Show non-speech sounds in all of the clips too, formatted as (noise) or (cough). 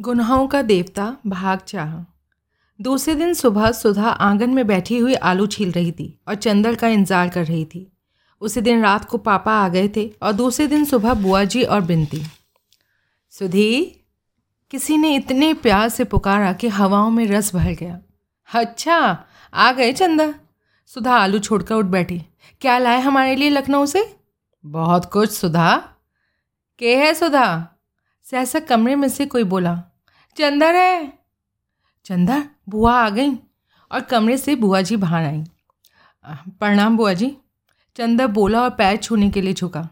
गुनाहों का देवता भाग चाह। दूसरे दिन सुबह सुधा आँगन में बैठी हुई आलू छील रही थी और चंदर का इंतज़ार कर रही थी। उसी दिन रात को पापा आ गए थे और दूसरे दिन सुबह बुआ जी और बिनती। सुधी, किसी ने इतने प्यार से पुकारा कि हवाओं में रस भर गया। अच्छा आ गए चंदा सुधा आलू छोड़कर उठ बैठी। क्या लाए हमारे लिए लखनऊ से? बहुत कुछ, सुधा। के है सुधा? सहसा कमरे में से कोई बोला चंदर है चंदर बुआ आ गई? और कमरे से बुआ जी बाहर आई। प्रणाम बुआ जी चंदर बोला और पैर छूने के लिए झुका।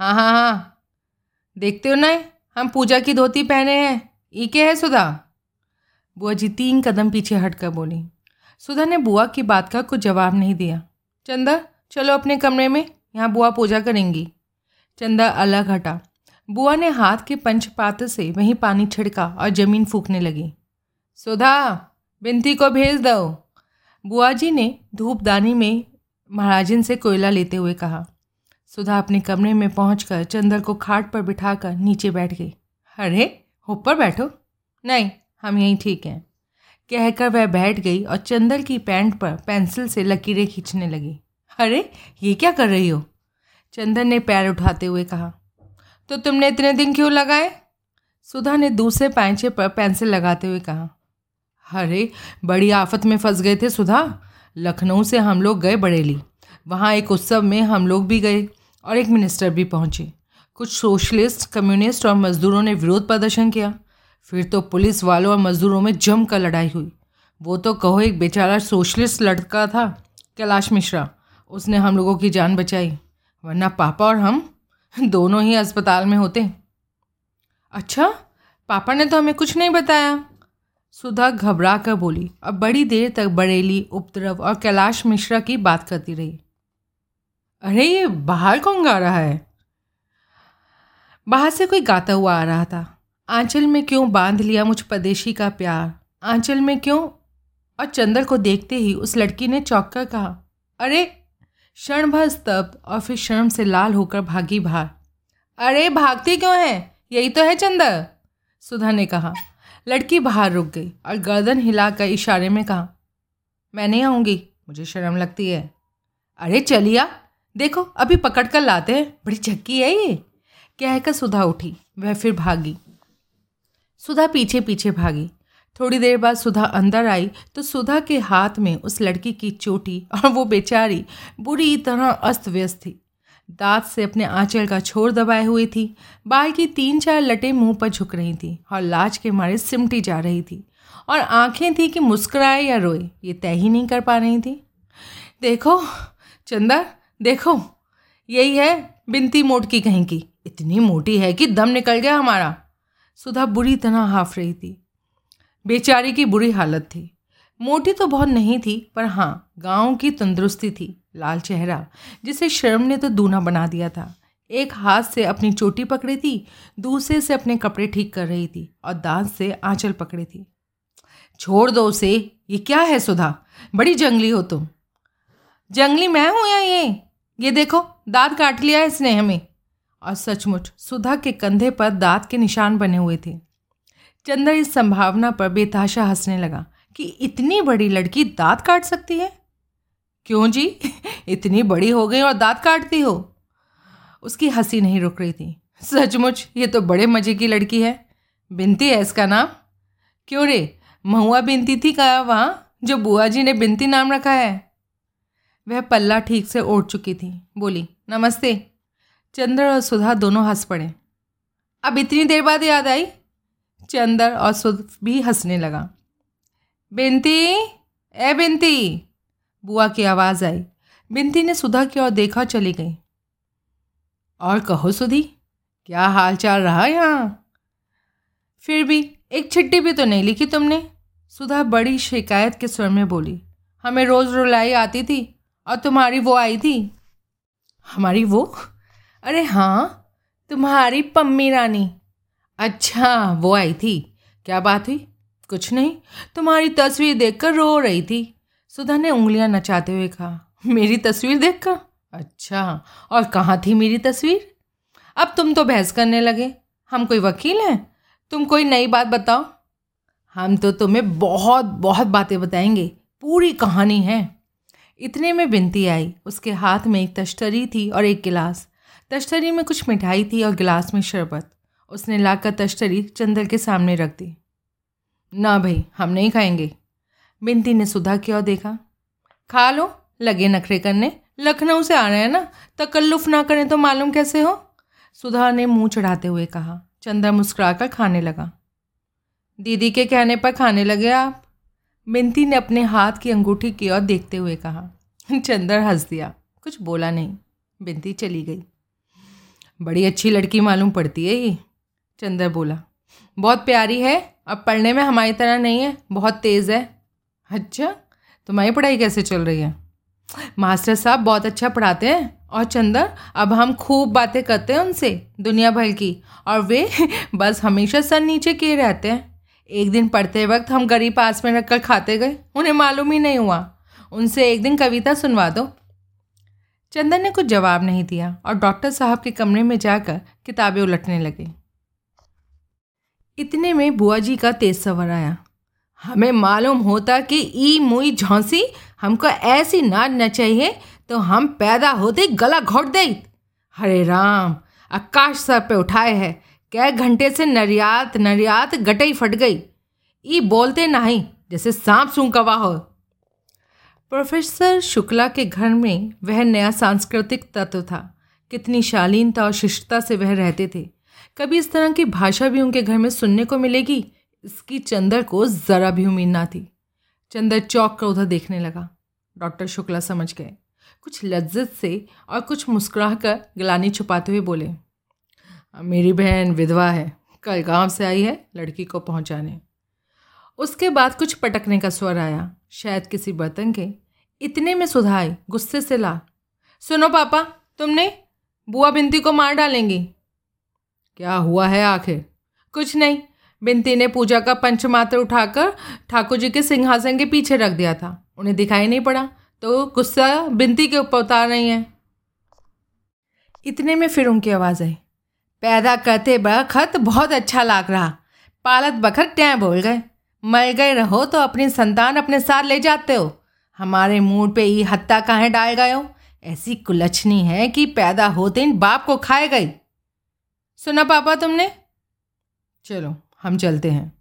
हाँ हाँ हाँ। देखते हो ना, हम पूजा की धोती पहने हैं। ई के है सुधा? बुआ जी तीन कदम पीछे हटकर बोली। सुधा ने बुआ की बात का कुछ जवाब नहीं दिया। चंदा, चलो अपने कमरे में, यहाँ बुआ पूजा करेंगी। चंदा अलग हटा। बुआ ने हाथ के पंचपात्र से वहीं पानी छिड़का और ज़मीन फूकने लगी। सुधा, बिनती को भेज दो। बुआ जी ने धूपदानी में महाराजिन से कोयला लेते हुए कहा। सुधा अपने कमरे में पहुंचकर चंदर को खाट पर बिठाकर नीचे बैठ गई। अरे, ऊपर बैठो। नहीं, हम यहीं ठीक हैं। कहकर वह बैठ गई और चंदर की पैंट पर पेंसिल से लकीरें खींचने लगी। अरे, ये क्या कर रही हो? चंदन ने पैर उठाते हुए कहा। तो तुमने इतने दिन क्यों लगाए? सुधा ने दूसरे पैंचे पर पेंसिल लगाते हुए कहा, अरे, बड़ी आफत में फंस गए थे सुधा। लखनऊ से हम लोग गए बरेली। वहाँ एक उत्सव में हम लोग भी गए और एक मिनिस्टर भी पहुँचे। कुछ सोशलिस्ट, कम्युनिस्ट और मज़दूरों ने विरोध प्रदर्शन किया। फिर तो पुलिस वालों और मज़दूरों में जम कर लड़ाई हुई। वो तो कहो, एक बेचारा सोशलिस्ट लड़का था, कैलाश मिश्रा। उसने हम लोगों की जान बचाई, वरना पापा और हम दोनों ही अस्पताल में होते अच्छा पापा ने तो हमें कुछ नहीं बताया। सुधा घबरा कर बोली, अब बड़ी देर तक बरेली, उपद्रव और कैलाश मिश्रा की बात करती रही। अरे, ये बाहर कौन गा रहा है? बाहर से कोई गाता हुआ आ रहा था। आंचल में क्यों बाँध लिया मुझ परदेशी का प्यार? आंचल में क्यों? और चंदर को देखते ही उस लड़की ने चौंक कर कहा, अरे क्षण भर स्तब्ध और फिर शर्म से लाल होकर भागी बाहर। अरे, भागती क्यों है? यही तो है चंदर। सुधा ने कहा। लड़की बाहर रुक गई और गर्दन हिलाकर इशारे में कहा, मैं नहीं आऊँगी, मुझे शर्म लगती है। अरे चलिया देखो, अभी पकड़ कर लाते हैं। बड़ी झक्की है ये। कहकर सुधा उठी, वह फिर भागी। सुधा पीछे पीछे भागी। थोड़ी देर बाद सुधा अंदर आई तो सुधा के हाथ में उस लड़की की चोटी और वो बेचारी बुरी तरह अस्त व्यस्त थी। दांत से अपने आंचल का छोर दबाए हुई थी, बाल की तीन चार लटे मुँह पर झुक रही थी और लाज के मारे सिमटी जा रही थी और आँखें थी कि मुस्कुराए या रोए, ये तय ही नहीं कर पा रही थी। देखो, चंदा, देखो, यही है बिनती मोट की कहीं की, इतनी मोटी है कि दम निकल गया हमारा। सुधा बुरी तरह हाफ़ रही थी। बेचारी की बुरी हालत थी। मोटी तो बहुत नहीं थी, पर हाँ गाँव की तंदुरुस्ती थी, लाल चेहरा, जिसे शर्म ने तो दूना बना दिया था। एक हाथ से अपनी चोटी पकड़ी थी, दूसरे से अपने कपड़े ठीक कर रही थी और दांत से आंचल पकड़ी थी। छोड़ दो उसे, ये क्या है सुधा? बड़ी जंगली हो तुम। जंगली मैं हूँ या ये? ये देखो, दांत काट लिया इसने हमें। और सचमुच, सुधा के कंधे पर दांत के निशान बने हुए थे। चंदर इस संभावना पर बेताशा हंसने लगा कि इतनी बड़ी लड़की दांत काट सकती है? क्यों जी? (laughs) इतनी बड़ी हो गई और दांत काटती हो। उसकी हँसी नहीं रुक रही थी। सचमुच, ये तो बड़े मज़े की लड़की है। बिनती है इसका नाम? क्यों रे? महुआ बिनती थी कहा वहाँ, जो बुआ जी ने बिनती नाम रखा है? वह पल्ला ठीक से ओढ़ चुकी थी। बोली, नमस्ते। चंद्र और सुधा दोनों हंस पड़े। अब इतनी देर बाद याद आई? चंदर और सुध भी हंसने लगा। बिनती ए बिनती बुआ की आवाज़ आई। बिनती ने सुधा की ओर देखा चली गई। और कहो सुधी, क्या हाल चाल रहा यहाँ? फिर भी, एक चिट्ठी भी तो नहीं लिखी तुमने? सुधा बड़ी शिकायत के स्वर में बोली। हमें रोज़ रुलाई आती थी और तुम्हारी वो आई थी। हमारी वो? अरे हाँ तुम्हारी पम्मी रानी। अच्छा वो आई थी। क्या बात हुई? कुछ नहीं। तुम्हारी तस्वीर देखकर रो रही थी। सुधा ने उंगलियाँ नचाते हुए कहा, मेरी तस्वीर देखकर? अच्छा और कहाँ थी मेरी तस्वीर? अब तुम तो बहस करने लगे। हम कोई वकील हैं? तुम कोई नई बात बताओ? हम तो तुम्हें बहुत बहुत बातें बताएँगे। पूरी कहानी है। इतने में बिनती आई। उसके हाथ में एक तश्तरी थी और एक गिलास। तश्तरी में कुछ मिठाई थी और गिलास में शरबत। उसने लाकर तश्तरी चंदर के सामने रख दी। ना भाई, हम नहीं खाएँगे। बिनती ने सुधा की ओर देखा। खा लो, लगे नखरे करने। लखनऊ से आ रहे हैं ना, तकल्लुफ ना करें तो मालूम कैसे हो? सुधा ने मुँह चढ़ाते हुए कहा। चंदा मुस्कुराकर खाने लगा। दीदी के कहने पर खाने लगे आप? बिनती ने अपने हाथ की अंगूठी की ओर देखते हुए कहा। चंदर हंस दिया। कुछ बोला नहीं। बिनती चली गई। बड़ी अच्छी लड़की मालूम पड़ती है ये। चंदर बोला। बहुत प्यारी है, अब पढ़ने में हमारी तरह नहीं है, बहुत तेज़ है। अच्छा तुम्हारी पढ़ाई कैसे चल रही है? मास्टर साहब बहुत अच्छा पढ़ाते हैं, और चंदर, अब हम खूब बातें करते हैं उनसे, दुनिया भर की, और वे (laughs) बस हमेशा सर नीचे किए रहते हैं। एक दिन पढ़ते वक्त हम गरीब पास में रखकर खाते गए, उन्हें मालूम ही नहीं हुआ। उनसे एक दिन कविता सुनवा दो। चंदन ने कुछ जवाब नहीं दिया, और डॉक्टर साहब के कमरे में जाकर किताबें उलटने लगे। इतने में बुआ जी का तेज सवर आया। हमें मालूम होता कि ई मुई झौंसी हमको ऐसी नाच न चाहिए तो हम पैदा होते गला घोट दे हरे राम, आकाश सर पे उठाए है। कै घंटे से नरियात नरियात गटई फट गई। ई बोलते नहीं, जैसे सांप सूंकवा हो। प्रोफेसर शुक्ला के घर में वह नया सांस्कृतिक तत्व था। कितनी शालीनता और शिष्टता से वह रहते थे। कभी इस तरह की भाषा भी उनके घर में सुनने को मिलेगी? इसकी चंदर को ज़रा भी उम्मीद ना थी। चंदर चौक कर उधर देखने लगा। डॉक्टर शुक्ला समझ गए। कुछ लज्जत से और कुछ मुस्कुरा कर गिलानी छुपाते हुए बोले, मेरी बहन विधवा है। कल गाँव से आई है लड़की को पहुँचाने। उसके बाद कुछ पटकने का स्वर आया। शायद किसी बर्तन के। इतने में सुधाई, गुस्से से ला, सुनो पापा, तुमने बुआ बिनती को मार डालेंगी। क्या हुआ है आखिर? कुछ नहीं। बिनती ने पूजा का पंचमात्र उठाकर ठाकुर जी के सिंहासन के पीछे रख दिया था। उन्हें दिखाई नहीं पड़ा तो गुस्सा बिनती के ऊपर उतार रही है। इतने में फिर उनकी आवाज़ आई। पैदा करते बखत बहुत अच्छा लाग रहा। पालत बखत टैं बोल गए। मर गए रहो तो अपनी संतान अपने साथ ले जाते हो। हमारे मूड पे ये हत्या कहाँ डाल गए हो। ऐसी कुलछनी है कि पैदा होते इन बाप को खाए गई। सुना पापा तुमने? चलो, हम चलते हैं।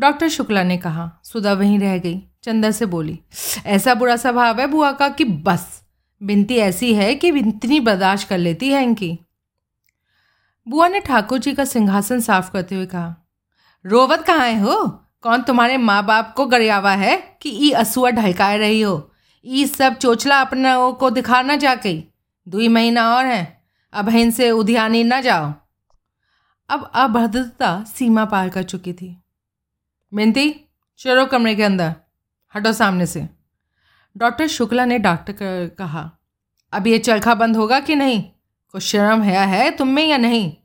डॉक्टर शुक्ला ने कहा, सुधा वहीं रह गई चंदा से बोली, ऐसा बुरा स्वभाव है बुआ का कि बस, बिनती ऐसी है कि इतनी बर्दाश्त कर लेती है इनकी। बुआ ने ठाकुर जी का सिंहासन साफ़ करते हुए कहा, रोवत कहाँ है हो? कौन तुम्हारे माँ बाप को गरियावा है कि ई असुआ ढलकाए रही हो? ई सब चोचला अपना को दिखाना जाके, दुई महीना और है। अब इनसे उधियानी न जाओ। अब अभद्रता सीमा पार कर चुकी थी। मिनती चलो कमरे के अंदर। हटो सामने से। डॉक्टर शुक्ला ने डॉक्टर कहा अब ये चरखा बंद होगा कि नहीं? कुछ शर्म है, है तुम में या नहीं?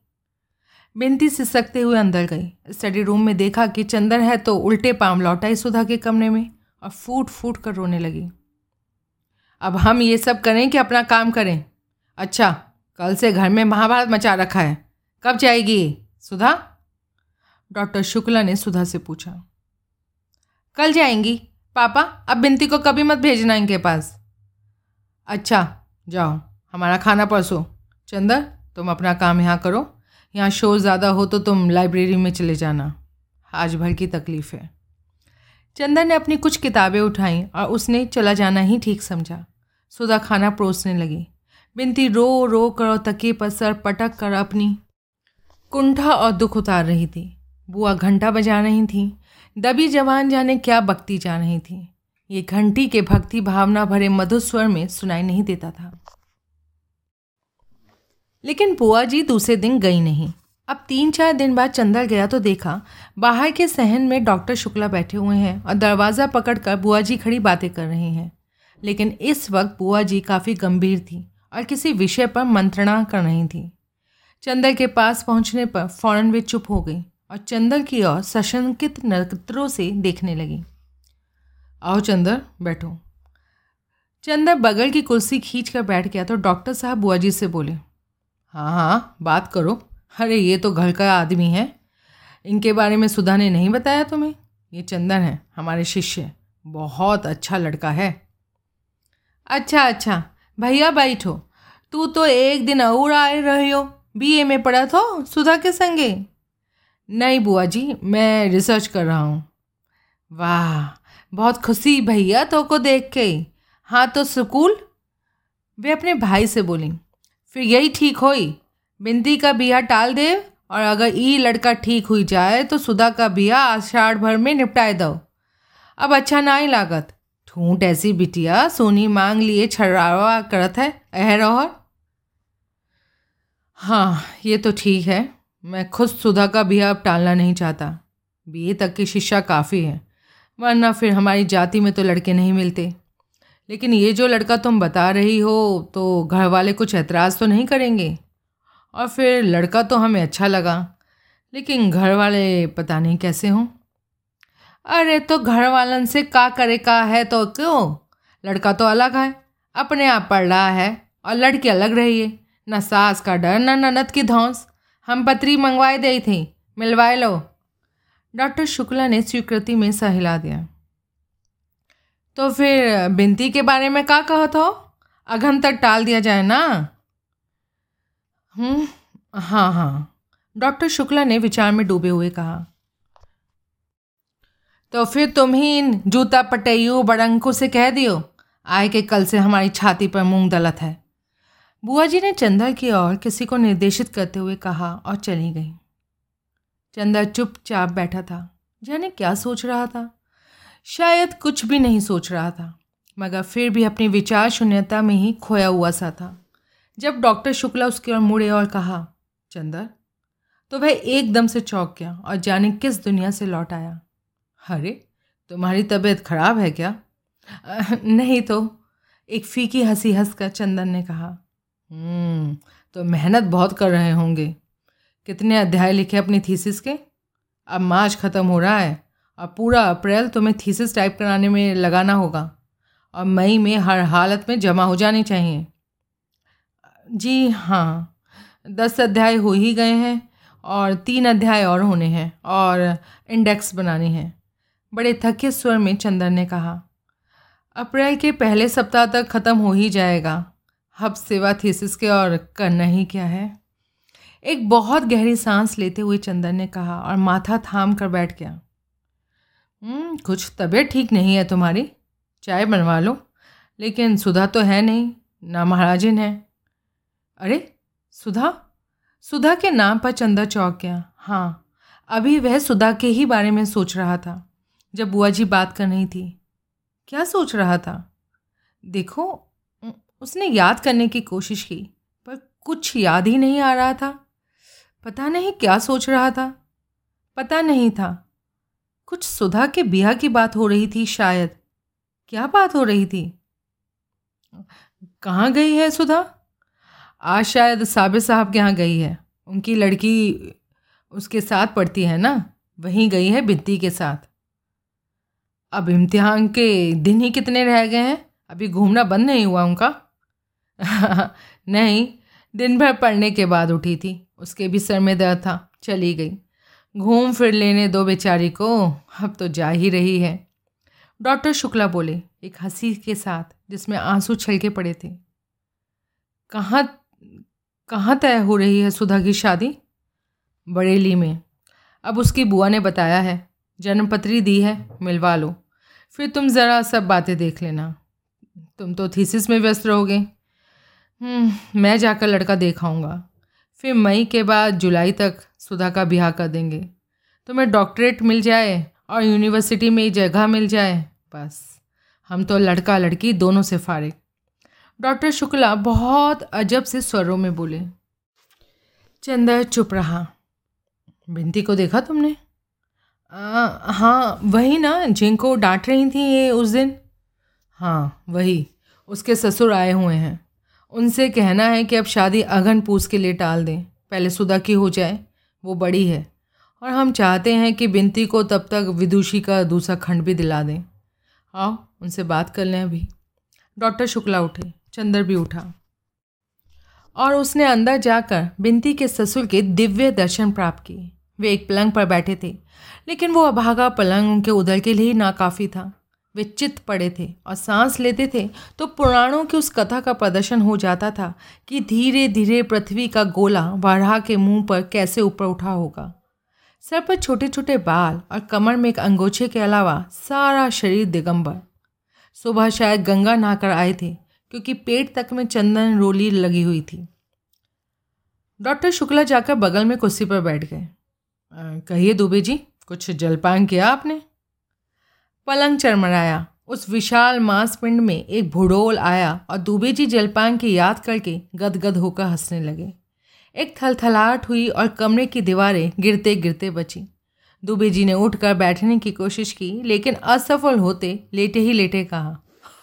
बिनती सिसकते हुए अंदर गई। स्टडी रूम में देखा कि चंदर है तो उल्टे पाम लौटाई सुधा के कमरे में और फूट फूट कर रोने लगी। अब हम ये सब करें कि अपना काम करें? अच्छा कल से घर में महाभारत मचा रखा है। कब जाएगी? सुधा? डॉक्टर शुक्ला ने सुधा से पूछा। कल जाएँगी। पापा, अब बिनती को कभी मत भेजना इनके पास। अच्छा जाओ। हमारा खाना परसो। चंदर, तुम अपना काम यहाँ करो। यहाँ शोर ज़्यादा हो तो तुम लाइब्रेरी में चले जाना। आज भर की तकलीफ़ है। चंदन ने अपनी कुछ किताबें उठाईं और उसने चला जाना ही ठीक समझा। सुधा खाना परोसने लगी। बिनती रो रो कर तकिए पर सर पटक कर अपनी कुंठा और दुख उतार रही थी। बुआ घंटा बजा रही थी। दबी जवान जाने क्या बकती जा रही थी। ये घंटी के भक्ति भावना भरे मधुर स्वर में सुनाई नहीं देता था। लेकिन बुआ जी दूसरे दिन गई नहीं। अब तीन चार दिन बाद चंदर गया तो देखा, बाहर के सहन में डॉक्टर शुक्ला बैठे हुए हैं और दरवाज़ा पकड़कर बुआ जी खड़ी बातें कर रही हैं। लेकिन इस वक्त बुआ जी काफ़ी गंभीर थी। और किसी विषय पर मंत्रणा कर रही थी। चंदर के पास पहुँचने पर फ़ौरन वे चुप हो गई और चंदर की ओर सशंकित नत्रों से देखने लगी। आओ चंदर, बैठो। चंदर बगल की कुर्सी खींच कर बैठ गया तो डॉक्टर साहब बुआ जी से बोले हाँ हाँ बात करो। अरे, ये तो घर का आदमी है। इनके बारे में सुधा ने नहीं बताया तुम्हें? ये चंदन है, हमारे शिष्य। बहुत अच्छा लड़का है। अच्छा अच्छा। भैया बैठो। तू तो एक दिन और आए रहे हो बीए में पढ़ा तो सुधा के संगे? नहीं बुआ जी, मैं रिसर्च कर रहा हूँ। वाह, बहुत खुशी भैया तो को देख के। हाँ तो स्कूल? वे अपने भाई से बोली। फिर यही ठीक होई? बिंदी का बिया टाल दे और अगर ई लड़का ठीक हुई जाए तो सुधा का बिया आषाढ़ भर में निपटाए दो। अब अच्छा ना ही लागत। ठूंठ ऐसी बिटिया, सोनी मांग लिए छड़ावा करत है, अहर और? हाँ ये तो ठीक है। मैं खुद सुधा का बिया अब टालना नहीं चाहता। बी तक की शिक्षा काफ़ी है। वरना फिर हमारी जाति में तो लड़के नहीं मिलते। लेकिन ये जो लड़का तुम बता रही हो तो घर वाले कुछ ऐतराज़ तो नहीं करेंगे? और फिर लड़का तो हमें अच्छा लगा। लेकिन घर वाले पता नहीं कैसे हों। अरे तो घर वालन से का करे का है तो क्यों? लड़का तो अलग है, अपने आप पढ़ रहा है और लड़की अलग रही है। न सास का डर, न ननद की धौंस। हम पत्री मंगवाए दे थी, मिलवाए लो। डॉक्टर शुक्ला ने स्वीकृति में सहिला दिया। तो फिर बिनती के बारे में का कहो तो अघन तक टाल दिया जाए ना? हम्म हाँ हाँ। डॉक्टर शुक्ला ने विचार में डूबे हुए कहा। तो फिर तुम ही इन जूता पटैयू बड़ंकू से कह दियो, आए के कल से हमारी छाती पर मूंग दलत है। बुआ जी ने चंदा की ओर किसी को निर्देशित करते हुए कहा और चली गई। चंदा चुपचाप बैठा था। जाने क्या सोच रहा था? शायद कुछ भी नहीं सोच रहा था, मगर फिर भी अपनी विचार शून्यता में ही खोया हुआ सा था। जब डॉक्टर शुक्ला उसकी ओर मुड़े और कहा चंदर तो वह एकदम से चौंक गया और जाने किस दुनिया से लौट आया? अरे तुम्हारी तबीयत खराब है क्या? आ, नहीं तो एक फीकी हँसी हंस कर चंदन ने कहा हम्म, तो मेहनत बहुत कर रहे होंगे। कितने अध्याय लिखे अपनी थीसिस के? अब मार्च ख़त्म हो रहा है अब पूरा अप्रैल तुम्हें थीसिस टाइप कराने में लगाना होगा। और मई में हर हालत में जमा हो जानी चाहिए। जी हाँ दस अध्याय हो ही गए हैं और तीन अध्याय और होने हैं और इंडेक्स बनानी हैं। बड़े थके स्वर में चंदन ने कहा अप्रैल के पहले सप्ताह तक ख़त्म हो ही जाएगा। हब सेवा थीसिस के और करना ही क्या है? एक बहुत गहरी सांस लेते हुए चंदन ने कहा और माथा थाम कर बैठ गया। हम्म, कुछ तबीयत ठीक नहीं है तुम्हारी? चाय बनवा लो। लेकिन सुधा तो है नहीं ना महाराजिन है। अरे सुधा? सुधा के नाम पर चंदा चौक गया। हाँ अभी वह सुधा के ही बारे में सोच रहा था। जब बुआ जी बात कर रही थी। क्या सोच रहा था? देखो उसने याद करने की कोशिश की, पर कुछ याद ही नहीं आ रहा था। पता नहीं क्या सोच रहा था। पता नहीं था। कुछ सुधा के ब्याह की बात हो रही थी शायद। क्या बात हो रही थी? कहाँ गई है सुधा? आज शायद साबिर साहब के यहाँ गई है। उनकी लड़की उसके साथ पढ़ती है ना? वहीं गई है बित्ती के साथ। अब इम्तिहान के दिन ही कितने रह गए हैं? अभी घूमना बंद नहीं हुआ उनका। (laughs) नहीं, दिन भर पढ़ने के बाद उठी थी। उसके भी सर में दर्द था, चली गई। घूम फिर लेने दो बेचारी को, अब तो जा ही रही है। डॉक्टर शुक्ला बोले, एक हँसी के साथ, जिसमें आँसू छलके पड़े थे। कहाँ कहाँ तय हो रही है सुधा की शादी? बरेली में। अब उसकी बुआ ने बताया है, जन्मपत्री दी है, मिलवा लो। फिर तुम ज़रा सब बातें देख लेना। तुम तो थीसिस में व्यस्त रहोगे। हम्म, मैं जाकर लड़का देखाऊँगा। फिर मई के बाद जुलाई तक सुधा का ब्याह कर देंगे। तुम्हें डॉक्टरेट मिल जाए और यूनिवर्सिटी में जगह मिल जाए बस। हम तो लड़का लड़की दोनों से फारिग डॉक्टर शुक्ला बहुत अजब से स्वरों में बोले चंदर चुप रहा। बिनती को देखा तुमने? हाँ वही ना, जिनको डांट रही थी ये उस दिन। हाँ वही, उसके ससुर आए हुए हैं। उनसे कहना है कि अब शादी अगन पूछ के लिए टाल दें, पहले सुधा की हो जाए, वो बड़ी है। और हम चाहते हैं कि बिनती को तब तक विदुषी का दूसरा खंड भी दिला दें। आओ, उनसे बात कर लें अभी। डॉक्टर शुक्ला उठे, चंदर भी उठा। और उसने अंदर जाकर बिनती के ससुर के दिव्य दर्शन प्राप्त किए। वे एक पलंग पर बैठे थे, लेकिन वो अभागा पलंग उनके उदर के लिए नाकाफ़ी था। वे चित्त पड़े थे और सांस लेते थे तो पुराणों की उस कथा का प्रदर्शन हो जाता था कि धीरे धीरे पृथ्वी का गोला वाराह के मुँह पर कैसे ऊपर उठा होगा। सर पर छोटे छोटे बाल और कमर में एक अंगोछे के अलावा सारा शरीर दिगंबर। सुबह शायद गंगा नहाकर आए थे, क्योंकि पेट तक में चंदन रोली लगी हुई थी। डॉक्टर शुक्ला जाकर बगल में कुर्सी पर बैठ गए। कहिए दुबे जी कुछ जलपान किया आपने? पलंग चरमराया। उस विशाल मांसपिंड में एक भुड़ोल आया और दुबे जी जलपान की याद करके गदगद होकर हंसने लगे। एक थलथलाहट हुई और कमरे की दीवारें गिरते गिरते बची। दुबे जी ने उठकर बैठने की कोशिश की लेकिन असफल होते लेटे ही लेटे कहा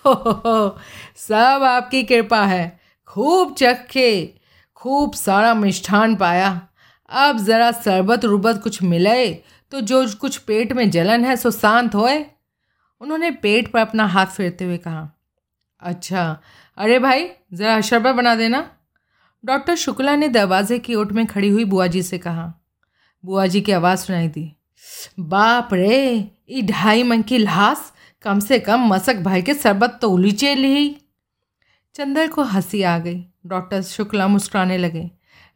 हो, हो, हो सब आपकी कृपा है। खूब चखे खूब सारा मिष्ठान पाया। अब ज़रा शरबत रुबत कुछ मिले तो जो कुछ पेट में जलन है, सो शांत होए। उन्होंने पेट पर अपना हाथ फेरते हुए कहा अच्छा अरे भाई, ज़रा शरबत बना देना। डॉक्टर शुक्ला ने दरवाजे की ओट में खड़ी हुई बुआ जी से कहा बुआ जी की आवाज़ सुनाई दी, बाप रे, ई ढाई मन की लाश, कम से कम मसक भाई के शरबत तो उलीचे ली चंदर को हँसी आ गई, डॉक्टर शुक्ला मुस्कुराने लगे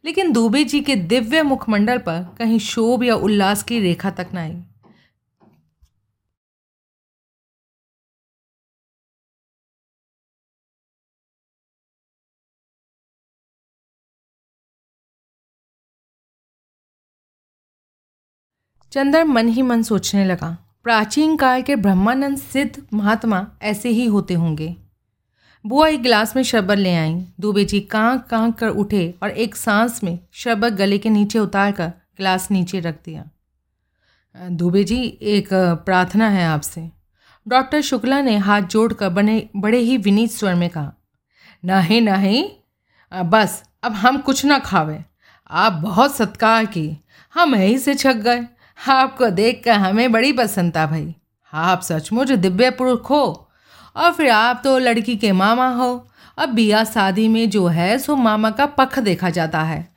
लेकिन दुबे जी के दिव्य मुखमंडल पर कहीं शोभ या उल्लास की रेखा तक न आई। चंदर मन ही मन सोचने लगा, प्राचीन काल के ब्रह्मानंद सिद्ध महात्मा ऐसे ही होते होंगे। बुआ एक गिलास में शरबत ले आई। दूबे जी कांक कांक कर उठे और एक सांस में शरबत गले के नीचे उतार कर गिलास नीचे रख दिया। दूबे जी, एक प्रार्थना है आपसे। डॉक्टर शुक्ला ने हाथ जोड़कर बने, बड़े ही विनीत स्वर में कहा, नहीं नहीं बस, अब हम कुछ ना खावे। आप बहुत सत्कार की हम यहीं से छक गए। आपको देख कर हमें बड़ी पसंद था भाई। आप सचमुच दिव्य पुरुष हो। और फिर आप तो लड़की के मामा हो। अब बिया शादी में जो है, सो मामा का पख देखा जाता है।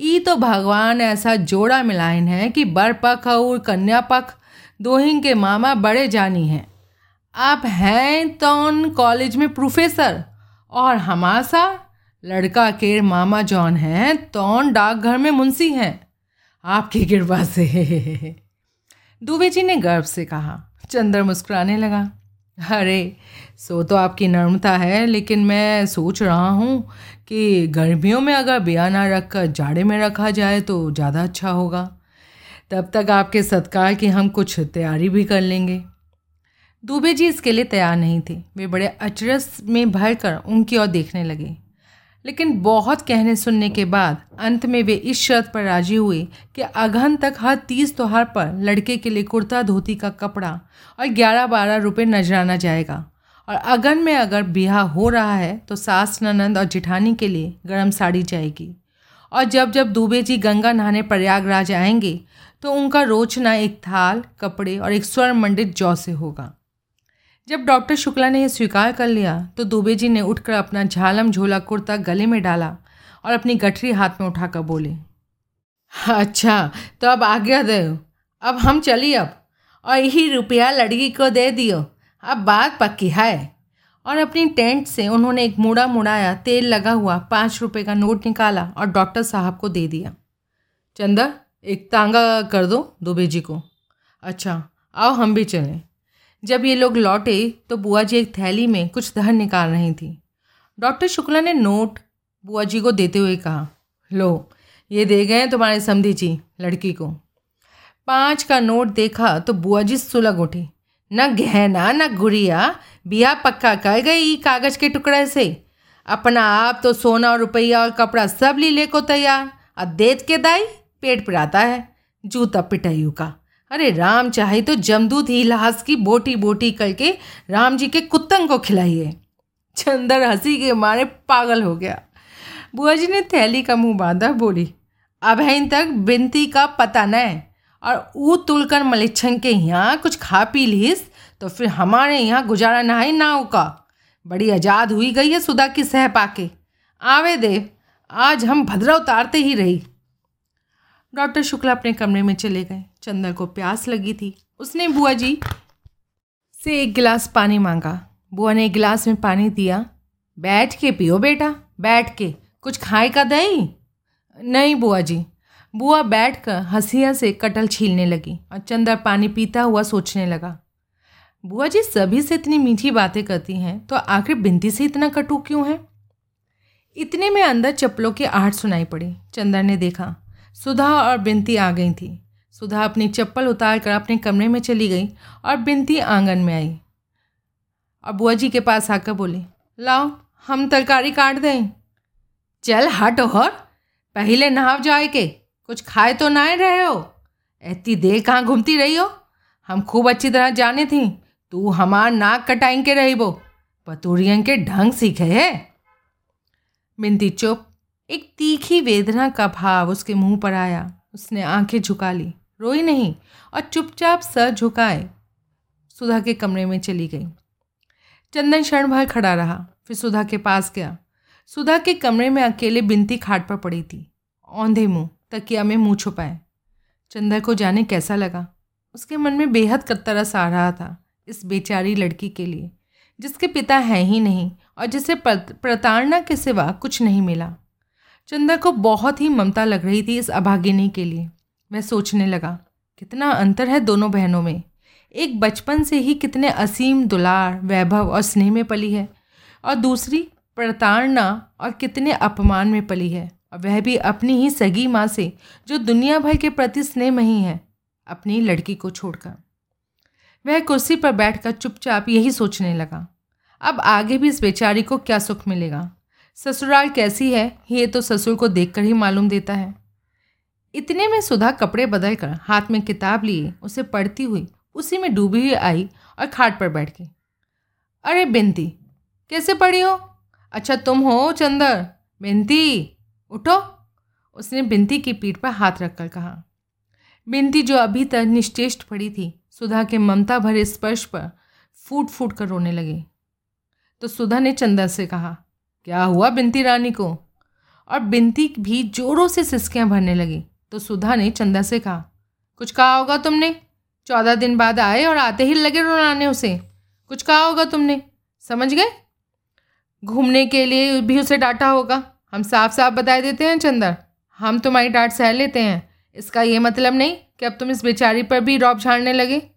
ई तो भगवान ऐसा जोड़ा मिलाइन है कि बर पख और कन्या पख दोहिंग के मामा बड़े जानी हैं। आप हैं तो कॉलेज में प्रोफेसर और हमासा लड़का के मामा जॉन हैं तो डाकघर में मुंशी हैं। आपकी कृपा से। (laughs) दुबे जी ने गर्व से कहा। चंद्र मुस्कुराने लगा। अरे, सो तो आपकी नर्मता है, लेकिन मैं सोच रहा हूँ कि गर्मियों में अगर बिया ना रख कर जाड़े में रखा जाए तो ज़्यादा अच्छा होगा। तब तक आपके सत्कार की हम कुछ तैयारी भी कर लेंगे। दुबे जी इसके लिए तैयार नहीं थे। वे बड़े अचरस में भर कर उनकी ओर देखने लगे। लेकिन बहुत कहने सुनने के बाद अंत में वे इस शर्त पर राज़ी हुए कि अगहन तक हर तीस त्यौहार पर लड़के के लिए कुर्ता धोती का कपड़ा और ग्यारह बारह रुपये नजराना जाएगा। और अगन में अगर ब्याह हो रहा है तो सास ननंद और जिठानी के लिए गर्म साड़ी जाएगी। और जब जब दुबे जी गंगा नहाने प्रयागराज आएँगे तो उनका रोचना एक थाल, कपड़े और एक स्वर्ण मंडित जौ से होगा। जब डॉक्टर शुक्ला ने यह स्वीकार कर लिया तो दुबे जी ने उठकर अपना झालम झोला कुर्ता गले में डाला और अपनी गठरी हाथ में उठाकर बोले अच्छा तो अब आज्ञा दो। अब हम चली अब, और यही रुपया लड़की को दे दियो। अब बात पक्की है। और अपनी टेंट से उन्होंने एक मुड़ा मुड़ाया, तेल लगा हुआ पाँच रुपये का नोट निकाला और डॉक्टर साहब को दे दिया। चंदा एक तांगा कर दो दुबे जी को। अच्छा आओ हम भी चलें। जब ये लोग लौटे तो बुआ जी एक थैली में कुछ धन निकाल रही थी। डॉक्टर शुक्ला ने नोट बुआ जी को देते हुए कहा, लो, ये दे गए तुम्हारे समधी जी, लड़की को। पाँच का नोट देखा तो बुआ जी सुलग उठी। न गहना, न गुड़िया, बिया पक्का कर गई कागज़ के टुकड़े से। अपना आप तो सोना और रुपया और कपड़ा सब लीले को तैयार। और देत के दाई, पेट पिराता है, जूता पिटाइयों का। अरे राम, चाहे तो जमदूत ही लाश की बोटी बोटी करके राम जी के कुत्तन को खिलाइए। चंदर हँसी के मारे पागल हो गया। बुआ जी ने थैली का मुँह बांधा, बोली, अब है इन तक बिनती का पता न और ऊ तुलकर मलिच्छन के यहाँ कुछ खा पी लीस तो फिर हमारे यहाँ गुजारा ना नहाई ना का। बड़ी आज़ाद हुई गई है सुधा की सह पाके। आवे देव, आज हम भद्रा उतारते ही रही। डॉक्टर शुक्ला अपने कमरे में चले गए। चंदर को प्यास लगी थी। उसने बुआ जी से एक गिलास पानी मांगा। बुआ ने एक गिलास में पानी दिया। बैठ के पियो बेटा, बैठ के। कुछ खाए का दही? नहीं बुआ जी। बुआ बैठ कर हंसिया से कटल छीलने लगी और चंदर पानी पीता हुआ सोचने लगा। बुआ जी, सभी से इतनी मीठी बातें करती हैं तो आखिर बिनती से इतना कटु क्यों है? इतने में अंदर चप्पलों की आहट सुनाई पड़ी। चंदर ने देखा सुधा और बिनती आ गई थी। सुधा अपनी चप्पल उतार कर अपने कमरे में चली गई और बिनती आँगन में आई। और बुआ जी के पास आकर बोली, लाओ, हम तरकारी काट दें। चल, हट और, पहले नहाव जाए के। कुछ खाए तो ना रहे हो। इतनी देर कहाँ घूमती रही हो? हम खूब अच्छी तरह जाने थी। तू हमार नाक कटाई के रही वो पतूरियन के ढंग सीखे है। बिनती चुप एक तीखी वेदना का भाव उसके मुँह पर आया। उसने आँखें झुका ली। रोई नहीं और चुपचाप सर झुकाए। सुधा के कमरे में चली गई। चंदन क्षण भर खड़ा रहा। फिर सुधा के पास गया। सुधा के कमरे में अकेले बिनती खाट पर पड़ी थी। औंधे मुँह, तकिया में मुँह छुपाए। चंदर को जाने कैसा लगा? उसके मन में बेहद तरस आ रहा था इस बेचारी लड़की के लिए, जिसके पिता हैं ही नहीं और जिसे प्रताड़ना के सिवा कुछ नहीं मिला। चंदा को बहुत ही ममता लग रही थी इस अभागिनी के लिए। वह सोचने लगा, कितना अंतर है दोनों बहनों में। एक बचपन से ही कितने असीम दुलार, वैभव और स्नेह में पली है, और दूसरी प्रताड़ना और कितने अपमान में पली है, और वह भी अपनी ही सगी माँ से, जो दुनिया भर के प्रति स्नेह नहीं है, अपनी लड़की को छोड़कर। वह कुर्सी पर बैठकर चुपचाप यही सोचने लगा, अब आगे भी इस बेचारी को क्या सुख मिलेगा? ससुराल कैसी है, ये तो ससुर को देखकर ही मालूम देता है। इतने में सुधा कपड़े बदल कर हाथ में किताब लिए, उसे पढ़ती हुई, उसी में डूबी हुई आई और खाट पर बैठ गई। अरे बिनती कैसे पढ़ी हो? अच्छा तुम हो चंदर। बिनती उठो। उसने बिनती की पीठ पर हाथ रखकर कहा। बिनती जो अभी तक निश्चेष्ट पड़ी थी, सुधा के ममता भरे स्पर्श पर फूट फूट कर रोने लगी। तो सुधा ने चंदर से कहा क्या हुआ बिनती रानी को? और बिनती भी जोरों से सिसकियाँ भरने लगी। तो सुधा ने चंदा से कहा, कुछ कहा होगा तुमने? चौदह दिन बाद आए और आते ही लगे रोनाने उसे। कुछ कहा होगा तुमने? समझ गए? घूमने के लिए भी उसे डांटा होगा। हम साफ़ साफ़ बता देते हैं चंदर हम तुम्हारी डांट सह लेते हैं। इसका ये मतलब नहीं कि अब तुम इस बेचारी पर भी रौब झाड़ने लगे।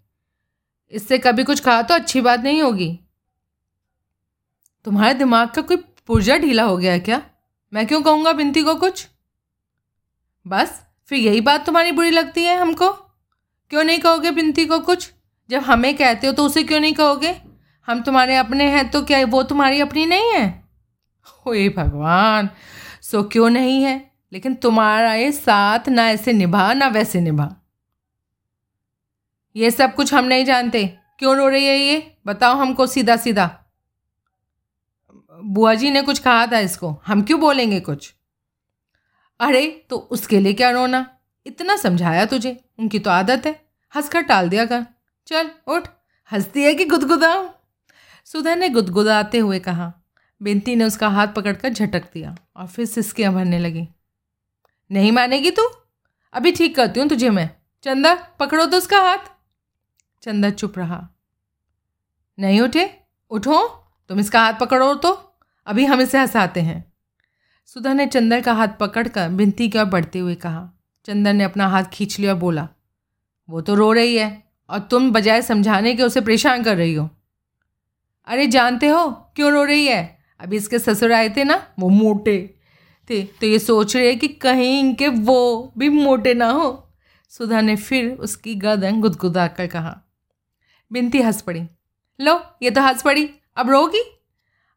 इससे कभी कुछ कहा तो अच्छी बात नहीं होगी। तुम्हारे दिमाग का कोई पुर्जा ढीला हो गया है क्या? मैं क्यों कहूँगा बिनती को कुछ? बस, फिर यही बात तुम्हारी बुरी लगती है हमको? क्यों नहीं कहोगे बिनती को कुछ? जब हमें कहते हो तो उसे क्यों नहीं कहोगे? हम तुम्हारे अपने हैं तो क्या वो तुम्हारी अपनी नहीं है? ओए भगवान, सो क्यों नहीं है? लेकिन तुम्हारा ये साथ ना ऐसे निभा, ना वैसे निभा। ये सब कुछ हम नहीं जानते। क्यों रो रही है ये? बताओ हमको सीधा सीधा बुआ जी ने कुछ कहा था इसको? हम क्यों बोलेंगे कुछ? अरे तो उसके लिए क्या रोना? इतना समझाया तुझे? उनकी तो आदत है। हंसकर टाल दिया कर। चल, उठ। हंसती है कि गुदगुदा सुधा ने गुदगुदाते हुए कहा। बिनती ने उसका हाथ पकड़कर झटक दिया और फिर सिस्कियाँ भरने लगी। नहीं मानेगी तू? अभी ठीक करती हूँ तुझे मैं। चंदा, पकड़ो तो उसका हाथ। चंदा चुप रहा। नहीं उठे? उठो। तुम इसका हाथ पकड़ो तो। अभी हम इसे हंसाते हैं। सुधा ने चंदर का हाथ पकड़कर बिनती की ओर बढ़ते हुए कहा। चंदन ने अपना हाथ खींच लिया और बोला, वो तो रो रही है और तुम बजाय समझाने के उसे परेशान कर रही हो। अरे जानते हो क्यों रो रही है? अभी इसके ससुर आए थे ना, वो मोटे थे तो ये सोच रहे कि कहीं इनके वो भी मोटे ना हो। सुधा ने फिर उसकी गर्दन गुदगुदा कर कहा। बिनती हंस पड़ी, लो, ये तो हंस पड़ी। अब रोगी?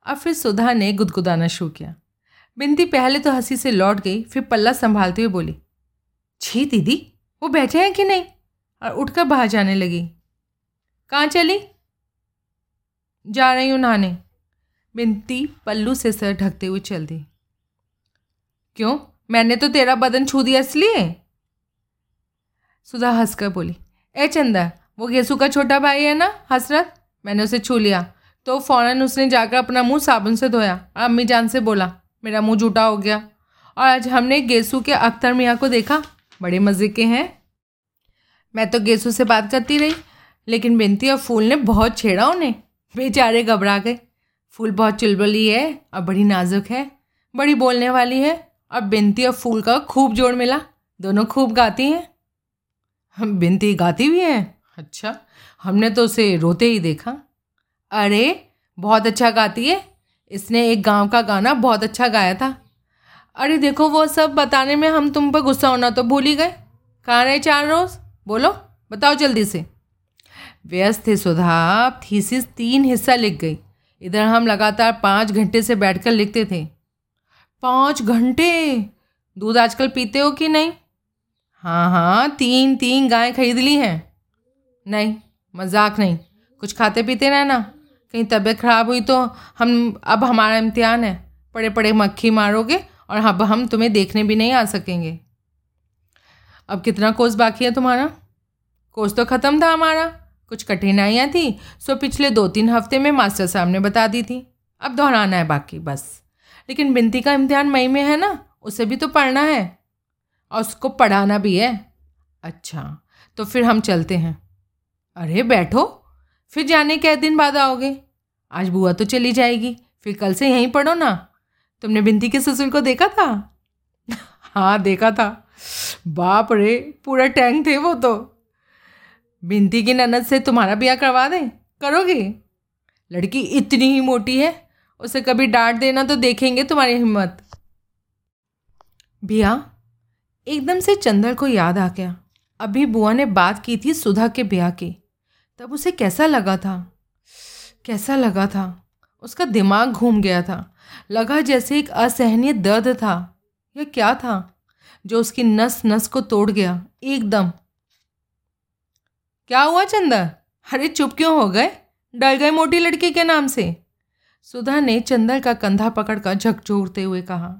अब फिर सुधा ने गुदगुदाना शुरू किया। बिनती पहले तो हँसी से लौट गई, फिर पल्ला संभालते हुए बोली, छी दीदी, वो बैठे हैं कि नहीं? और उठकर बाहर जाने लगी। कहाँ चली? जा रही हूँ नहाने। बिनती पल्लू से सर ढकते हुए चल दी। क्यों? मैंने तो तेरा बदन छू दिया इसलिए? सुधा हंसकर बोली, ए चंदा वो गेसू का छोटा भाई है ना, हसरत? मैंने उसे छू लिया। तो फ़ौरन उसने जाकर अपना मुँह साबुन से धोया। और अम्मी जान से बोला, मेरा मुँह जूटा हो गया। और आज हमने गेसू के अख्तर मियाँ को देखा। बड़े मज़े के हैं मैं तो गेसू से बात करती रही, लेकिन बिनती और फूल ने बहुत छेड़ा उन्हें। बेचारे घबरा गए। फूल बहुत चुलबुली है और बड़ी नाजुक है, बड़ी बोलने वाली है। और बिनती और फूल का खूब जोड़ मिला। दोनों खूब गाती हैं। हम बिनती गाती भी हैं? अच्छा हमने तो उसे रोते ही देखा। अरे, बहुत अच्छा गाती है। इसने एक गाँव का गाना बहुत अच्छा गाया था। अरे, देखो वो सब बताने में हम तुम पर गुस्सा होना तो भूल ही गए। कहाँ रहे चार रोज़? बोलो, बताओ जल्दी से। व्यस्त थे सुधा थीसिस तीन हिस्सा लिख गई। इधर हम लगातार पाँच घंटे से बैठकर लिखते थे। पाँच घंटे? दूध आजकल पीते हो कि नहीं? हाँ हाँ तीन तीन गायें खरीद ली हैं। नहीं, मज़ाक नहीं। कुछ खाते पीते रहना। कहीं तबीयत ख़राब हुई तो हम, अब हमारा इम्तिहान है। पड़े पड़े मक्खी मारोगे और अब हम तुम्हें देखने भी नहीं आ सकेंगे। अब कितना कोर्स बाकी है तुम्हारा? कोर्स तो ख़त्म था हमारा। कुछ कठिनाइयाँ थी, सो पिछले दो तीन हफ़्ते में मास्टर साहब ने बता दी थी। अब दोहराना है बाकी, बस। लेकिन बिनती का इम्तिहान मई में है ना, उसे भी तो पढ़ना है। और उसको पढ़ाना भी है। अच्छा तो फिर हम चलते हैं। अरे, बैठो। फिर जाने के दिन बाद आओगे। आज बुआ तो चली जाएगी, फिर कल से यहीं पढ़ो ना। तुमने बिनती के ससुर को देखा था? (laughs) हाँ देखा था। बाप रे, पूरा टैंक थे वो तो। बिनती की ननद से तुम्हारा ब्याह करवा दें? करोगे? लड़की इतनी ही मोटी है, उसे कभी डांट देना तो देखेंगे तुम्हारी हिम्मत। भैया एकदम से चंदर को याद आ गया। अभी बुआ ने बात की थी सुधा के ब्याह की, तब उसे कैसा लगा था? कैसा लगा था? उसका दिमाग घूम गया था। लगा जैसे एक असहनीय दर्द था। यह क्या था? जो उसकी नस नस को तोड़ गया। एकदम। क्या हुआ चंदर? अरे चुप क्यों हो गए? डर गए मोटी लड़की के नाम से? सुधा ने चंदर का कंधा पकड़कर झकझोरते हुए कहा।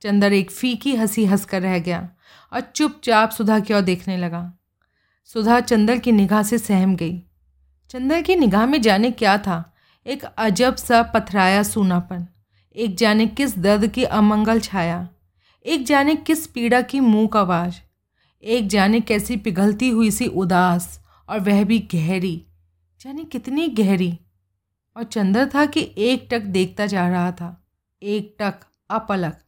चंदर एक फीकी हँसी हंसकर रह गया और चुपचाप सुधा की ओर देखने लगा। सुधा चंदर की निगाह से सहम गई। चंदर की निगाह में जाने क्या था? एक अजब सा पथराया सूनापन। एक जाने किस दर्द की अमंगल छाया। एक जाने किस पीड़ा की मूक आवाज़ एक जाने कैसी पिघलती हुई सी उदास और वह भी गहरी। जाने कितनी गहरी। और चंदर था कि एक टक देखता जा रहा था। एक टक अपलक।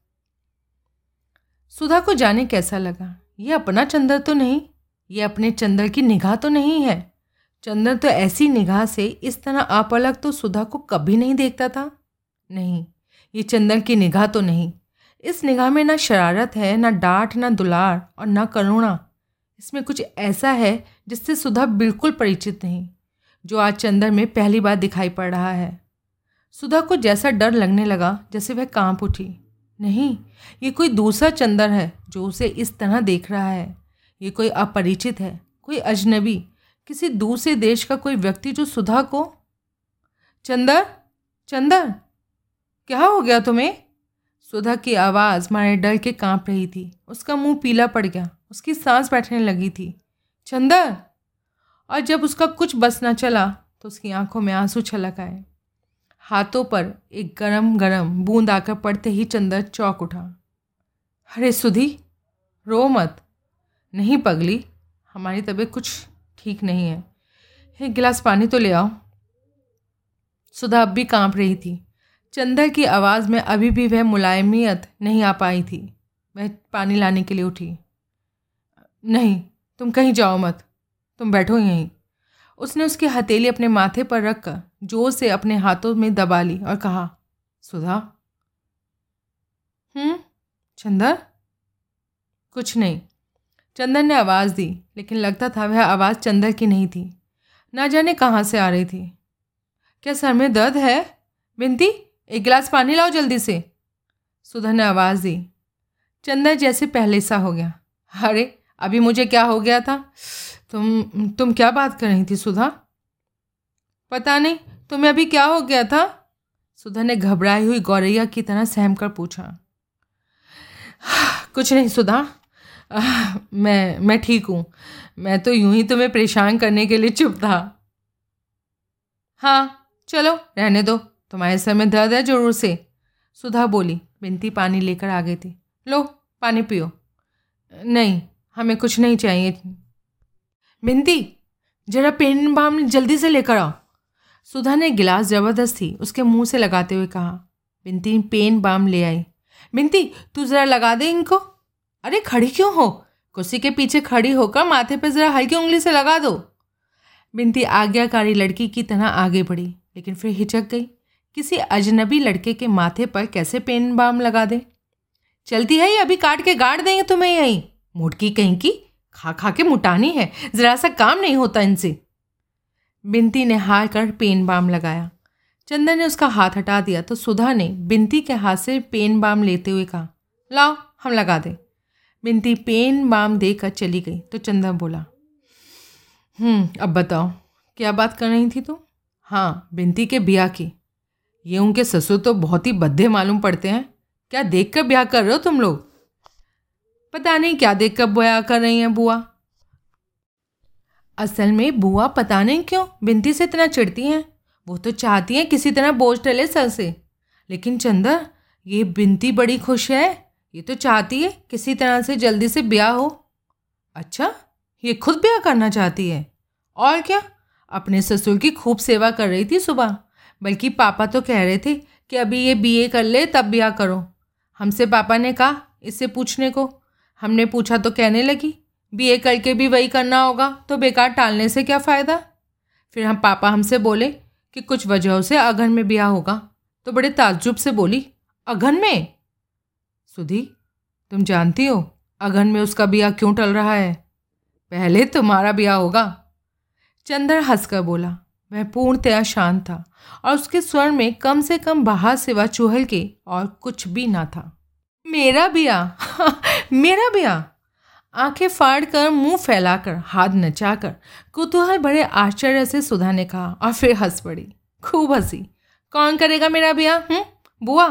सुधा को जाने कैसा लगा? ये अपना चंदर तो नहीं। ये अपने चंदर की निगाह तो नहीं है। चंदर तो ऐसी निगाह से इस तरह अपलक तो सुधा को कभी नहीं देखता था? नहीं, ये चंदन की निगाह तो नहीं। इस निगाह में ना शरारत है, ना डांट, ना दुलार और ना करुणा। इसमें कुछ ऐसा है जिससे सुधा बिल्कुल परिचित नहीं, जो आज चंदन में पहली बार दिखाई पड़ रहा है। सुधा को जैसा डर लगने लगा, जैसे वह काँप उठी। नहीं, ये कोई दूसरा चंदन है, जो उसे इस तरह देख रहा है। ये कोई अपरिचित है, कोई अजनबी किसी दूसरे देश का कोई व्यक्ति जो सुधा को? चंदर चंदर, क्या हो गया तुम्हें? सुधा की आवाज़ मारे डर के काँप रही थी। उसका मुँह पीला पड़ गया। उसकी सांस बैठने लगी थी। चंदर, और जब उसका कुछ बस ना चला तो उसकी आँखों में आँसू छलक आए। हाथों पर एक गरम गरम बूंद आकर पड़ते ही चंदर चौक उठा। अरे सुधी, रो मत। नहीं पगली, हमारी तबीयत कुछ ठीक नहीं है। एक गिलास पानी तो ले आओ। सुधा अब भी काँप रही थी। चंदर की आवाज़ में अभी भी वह मुलायमियत नहीं आ पाई थी। वह पानी लाने के लिए उठी। नहीं, तुम कहीं जाओ मत। तुम बैठो यहीं। उसने उसकी हथेली अपने माथे पर रखकर ज़ोर से अपने हाथों में दबा ली और कहा, सुधा? हम्म चंदर? कुछ नहीं। चंदन ने आवाज़ दी, लेकिन लगता था वह आवाज़ चंदर की नहीं थी। ना जाने कहाँ से आ रही थी। क्या सर में दर्द है? बिनती एक गिलास पानी लाओ जल्दी से। सुधा ने आवाज़ दी। चंदर जैसे पहले सा हो गया। अरे, अभी मुझे क्या हो गया था? तुम तुम क्या बात कर रही थी सुधा? पता नहीं, तुम्हें अभी क्या हो गया था? सुधा ने घबराई हुई गौरैया की तरह सहम कर पूछा। कुछ नहीं सुधा। (laughs) मैं मैं ठीक हूँ। मैं तो यूँ ही तुम्हें परेशान करने के लिए चुप था। हाँ चलो, रहने दो। तुम्हारे सर में दर्द है ज़रूर से। सुधा बोली, बिनती पानी लेकर आ गई थी। लो, पानी पियो। नहीं, हमें कुछ नहीं चाहिए। बिनती, जरा पेन बाम जल्दी से लेकर आओ। सुधा ने गिलास ज़बरदस्ती उसके मुँह से लगाते हुए कहा। बिनती पेन बाम ले आई। बिनती, तू ज़रा लगा दे इनको। अरे खड़ी क्यों हो? कुर्सी के पीछे खड़ी होकर माथे पर ज़रा हल्की उंगली से लगा दो। बिनती आज्ञाकारी लड़की की तरह आगे बढ़ी, लेकिन फिर हिचक गई। किसी अजनबी लड़के के माथे पर कैसे पेन बाम लगा दे? चलती है ये अभी काट के गाड़ देंगे तुम्हें यहीं। मुटकी कहीं की? खा खा के मुटानी है, ज़रा सा काम नहीं होता इनसे। बिनती ने हार कर पेन बाम लगाया। चंदन ने उसका हाथ हटा दिया तो सुधा ने बिनती के हाथ से पेन बाम लेते हुए कहा, लाओ, हम लगा दें। बिनती पेन बाम देकर चली गई। तो चंदा बोला हम्म, अब बताओ क्या बात कर रही थी तुम हाँ बिनती के ब्याह की। ये उनके ससुर तो बहुत ही बद्धे मालूम पड़ते हैं। क्या देख कर ब्याह कर रहे हो तुम लोग? पता नहीं क्या देख कर ब्याह कर रही हैं बुआ? असल में बुआ पता नहीं क्यों बिनती से इतना चिढ़ती हैं। वो तो चाहती हैं किसी तरह बोझ टले सर से। लेकिन चंदा ये बिनती बड़ी खुश है। ये तो चाहती है किसी तरह से जल्दी से ब्याह हो। अच्छा ये खुद ब्याह करना चाहती है? और क्या? अपने ससुर की खूब सेवा कर रही थी सुबह। बल्कि पापा तो कह रहे थे कि अभी ये बीए कर ले, तब ब्याह करो। हमसे पापा ने कहा इससे पूछने को। हमने पूछा तो कहने लगी, बीए करके भी वही करना होगा तो बेकार टालने से क्या फ़ायदा? फिर हम पापा हमसे बोले कि कुछ वजहों से अगन में ब्याह होगा। तो बड़े ताज्जुब से बोली अगन में? सुधी, तुम जानती हो अगन में उसका ब्याह क्यों टल रहा है? पहले तुम्हारा ब्याह होगा। चंदर हंसकर बोला, वह पूर्णतया शांत था और उसके स्वर में कम से कम बाहर सिवा चूहल के और कुछ भी ना था। मेरा ब्याह (laughs) मेरा ब्याह आँखें फाड़कर मुँह फैलाकर हाथ नचाकर कुतूहल बड़े आश्चर्य से सुधा ने कहा और फिर हंस पड़ी। खूब हँसी। कौन करेगा मेरा ब्याह हम्म बुआ,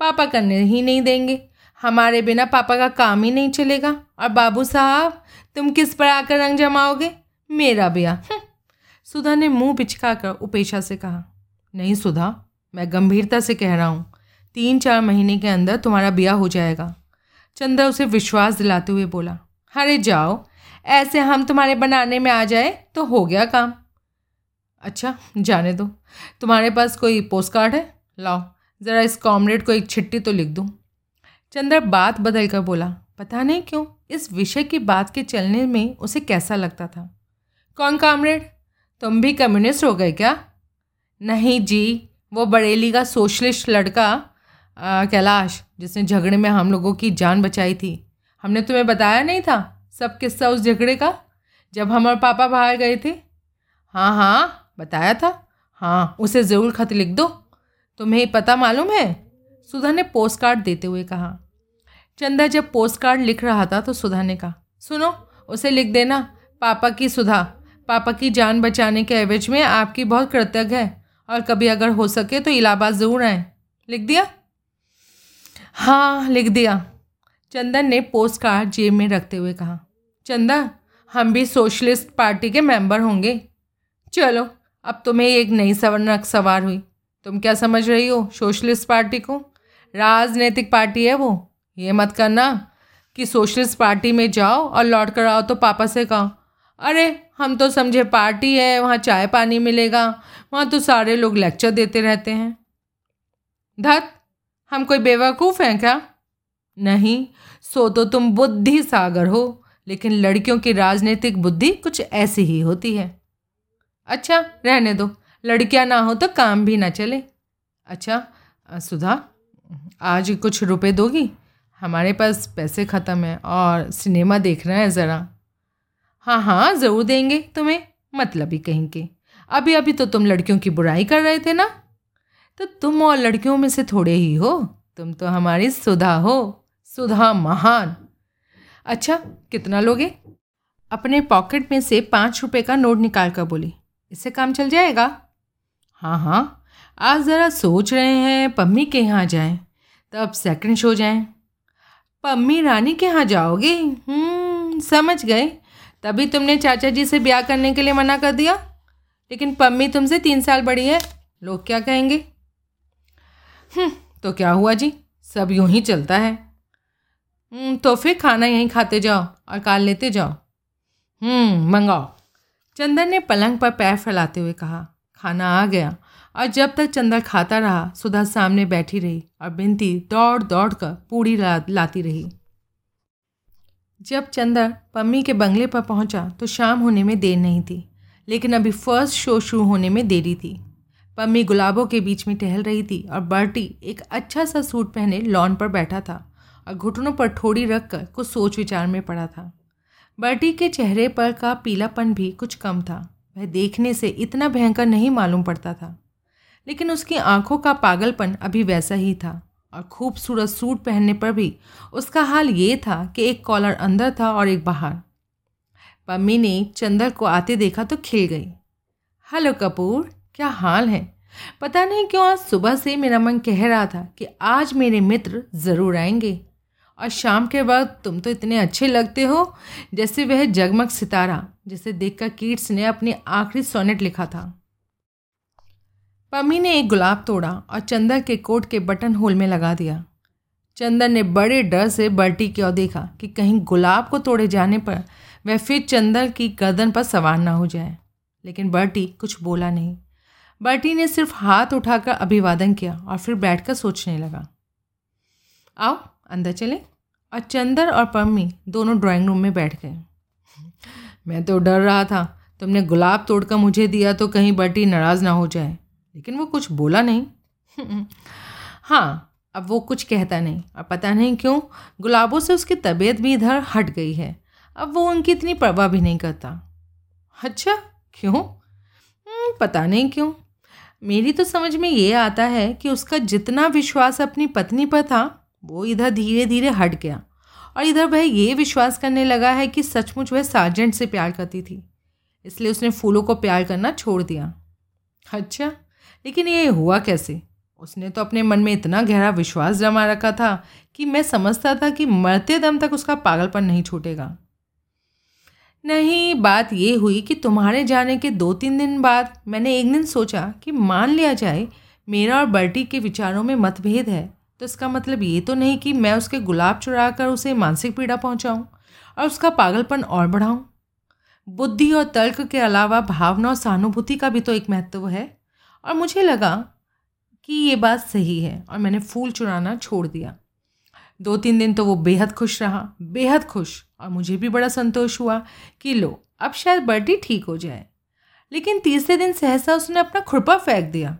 पापा करने ही नहीं देंगे। हमारे बिना पापा का काम ही नहीं चलेगा। और बाबू साहब, तुम किस पर आकर रंग जमाओगे? मेरा ब्याह हम्म। सुधा ने मुँह पिचका कर उपेशा से कहा, नहीं सुधा, मैं गंभीरता से कह रहा हूँ। तीन चार महीने के अंदर तुम्हारा ब्याह हो जाएगा। चंद्र उसे विश्वास दिलाते हुए बोला, अरे जाओ, ऐसे हम तुम्हारे बनाने में आ जाए तो हो गया काम। अच्छा जाने दो। तुम्हारे पास कोई पोस्ट कार्ड है? लाओ, ज़रा इस कॉमरेड को एक छिट्टी तो लिख दूँ। चंद्र बात बदल कर बोला, पता नहीं क्यों, इस विषय की बात के चलने में उसे कैसा लगता था? कौन कॉमरेड? तुम भी कम्युनिस्ट हो गए क्या? नहीं जी, वो बरेली का सोशलिस्ट लड़का कैलाश, जिसने झगड़े में हम लोगों की जान बचाई थी। हमने तुम्हें बताया नहीं था, सब किस्सा उस झगड़े का, जब हम और पापा बाहर गए थे? हाँ हाँ बताया था। हाँ उसे ज़रूर खत लिख दो। तुम्हें पता मालूम है सुधा ने पोस्ट कार्ड देते हुए कहा। चंदा, जब पोस्ट कार्ड लिख रहा था तो सुधा ने कहा, सुनो, उसे लिख देना। पापा की सुधा, पापा की जान बचाने के एवज में आपकी बहुत कृतज्ञ है और कभी अगर हो सके तो इलाहाबाद ज़रूर आए। लिख दिया? हाँ लिख दिया। चंदन ने पोस्ट कार्ड जेब में रखते हुए कहा। चंदा, हम भी सोशलिस्ट पार्टी के मेंबर होंगे। चलो, अब तुम्हें एक नई सवरनक सवार हुई। तुम क्या समझ रही हो सोशलिस्ट पार्टी को? राजनीतिक पार्टी है वो। ये मत करना कि सोशलिस्ट पार्टी में जाओ और लौट कर आओ तो पापा से कहो। अरे, हम तो समझे पार्टी है, वहाँ चाय पानी मिलेगा, वहाँ तो सारे लोग लेक्चर देते रहते हैं। धत, हम कोई बेवकूफ़ हैं क्या? नहीं, सो तो तुम बुद्धि सागर हो, लेकिन लड़कियों की राजनीतिक बुद्धि कुछ ऐसी ही होती है। अच्छा रहने दो। लड़कियाँ ना हो तो काम भी ना चले। अच्छा सुधा? आज कुछ रुपए दोगी? हमारे पास पैसे ख़त्म हैं और सिनेमा देखना है ज़रा। हाँ हाँ ज़रूर देंगे तुम्हें मतलब ही कहीं के। अभी अभी तो तुम लड़कियों की बुराई कर रहे थे ना? तो तुम और लड़कियों में से थोड़े ही हो। तुम तो हमारी सुधा हो, सुधा महान। अच्छा कितना लोगे? अपने पॉकेट में से पाँच रुपए का नोट निकाल कर बोली। इससे काम चल जाएगा? हाँ हाँ। आज ज़रा सोच रहे हैं पम्मी के यहाँ जाएँ तब सेकंड शो जाएँ। पम्मी रानी के यहाँ जाओगे? हम्म, समझ गए। तभी तुमने चाचा जी से ब्याह करने के लिए मना कर दिया। लेकिन पम्मी तुमसे तीन साल बड़ी है लोग क्या कहेंगे? हम्म, तो क्या हुआ जी? सब यूँ ही चलता है। हम्म, तो फिर खाना यहीं खाते जाओ और काल लेते जाओ। मंगाओ। चंदन ने पलंग पर पैर फैलाते हुए कहा खाना आ गया। और जब तक चंदन खाता रहा सुधा सामने बैठी रही और बिनती दौड़ दौड़ कर पूड़ी ला, लाती रही। जब चंदर पम्मी के बंगले पर पहुँचा तो शाम होने में देर नहीं थी लेकिन अभी फ़र्स्ट शो शुरू होने में देरी थी। पम्मी गुलाबों के बीच में टहल रही थी और बर्टी एक अच्छा सा सूट पहने लॉन पर बैठा था और घुटनों पर ठोड़ी रख कर कुछ सोच विचार में पड़ा था। बर्टी के चेहरे पर का पीलापन भी कुछ कम था। वह देखने से इतना भयंकर नहीं मालूम पड़ता था। लेकिन उसकी आँखों का पागलपन अभी वैसा ही था। और खूबसूरत सूट पहनने पर भी उसका हाल ये था कि एक कॉलर अंदर था और एक बाहर। पम्मी ने चंदर को आते देखा तो खिल गई। हेलो कपूर, क्या हाल है? पता नहीं क्यों आज सुबह से मेरा मन कह रहा था कि आज मेरे मित्र ज़रूर आएँगे। और शाम के वक्त तुम तो इतने अच्छे लगते हो, जैसे वह जगमग सितारा, जिसे देखकर कीट्स ने अपनी आखिरी सोनेट लिखा था। पम्मी ने एक गुलाब तोड़ा और चंदर के कोट के बटन होल में लगा दिया। चंदन ने बड़े डर से बर्टी की ओर देखा कि कहीं गुलाब को तोड़े जाने पर वह फिर चंदर की गर्दन पर सवार ना हो जाए। लेकिन बर्टी कुछ बोला नहीं। बर्टी ने सिर्फ़ हाथ उठाकर अभिवादन किया और फिर बैठकर सोचने लगा। आओ, अंदर चले। और चंदर और पम्मी दोनों ड्राइंग रूम में बैठ गए। मैं तो डर रहा था, तुमने गुलाब तोड़कर मुझे दिया तो कहीं बर्टी नाराज़ ना हो जाए। लेकिन वो कुछ बोला नहीं। हाँ अब वो कुछ कहता नहीं। और पता नहीं क्यों गुलाबों से उसकी तबीयत भी इधर हट गई है। अब वो उनकी इतनी परवाह भी नहीं करता। अच्छा क्यों? हम्म, पता नहीं क्यों। मेरी तो समझ में ये आता है कि उसका जितना विश्वास अपनी पत्नी पर था वो इधर धीरे धीरे हट गया। और इधर वह ये विश्वास करने लगा है कि सचमुच वह सार्जेंट से प्यार करती थी। इसलिए उसने फूलों को प्यार करना छोड़ दिया। अच्छा लेकिन ये हुआ कैसे? उसने तो अपने मन में इतना गहरा विश्वास जमा रखा था कि मैं समझता था कि मरते दम तक उसका पागलपन नहीं छूटेगा। नहीं, बात ये हुई कि तुम्हारे जाने के दो तीन दिन बाद मैंने एक दिन सोचा कि मान लिया जाए मेरा और बर्टी के विचारों में मतभेद है तो इसका मतलब ये तो नहीं कि मैं उसके गुलाब चुरा कर उसे मानसिक पीड़ा पहुंचाऊं और उसका पागलपन और बढ़ाऊं। बुद्धि और तर्क के अलावा भावना और सहानुभूति का भी तो एक महत्व है। और मुझे लगा कि ये बात सही है और मैंने फूल चुराना छोड़ दिया। दो तीन दिन तो वो बेहद खुश रहा, बेहद खुश और मुझे भी बड़ा संतोष हुआ कि लो, अब शायद बर्टी ठीक हो जाए। लेकिन तीसरे दिन सहसा उसने अपना खुरपा फेंक दिया,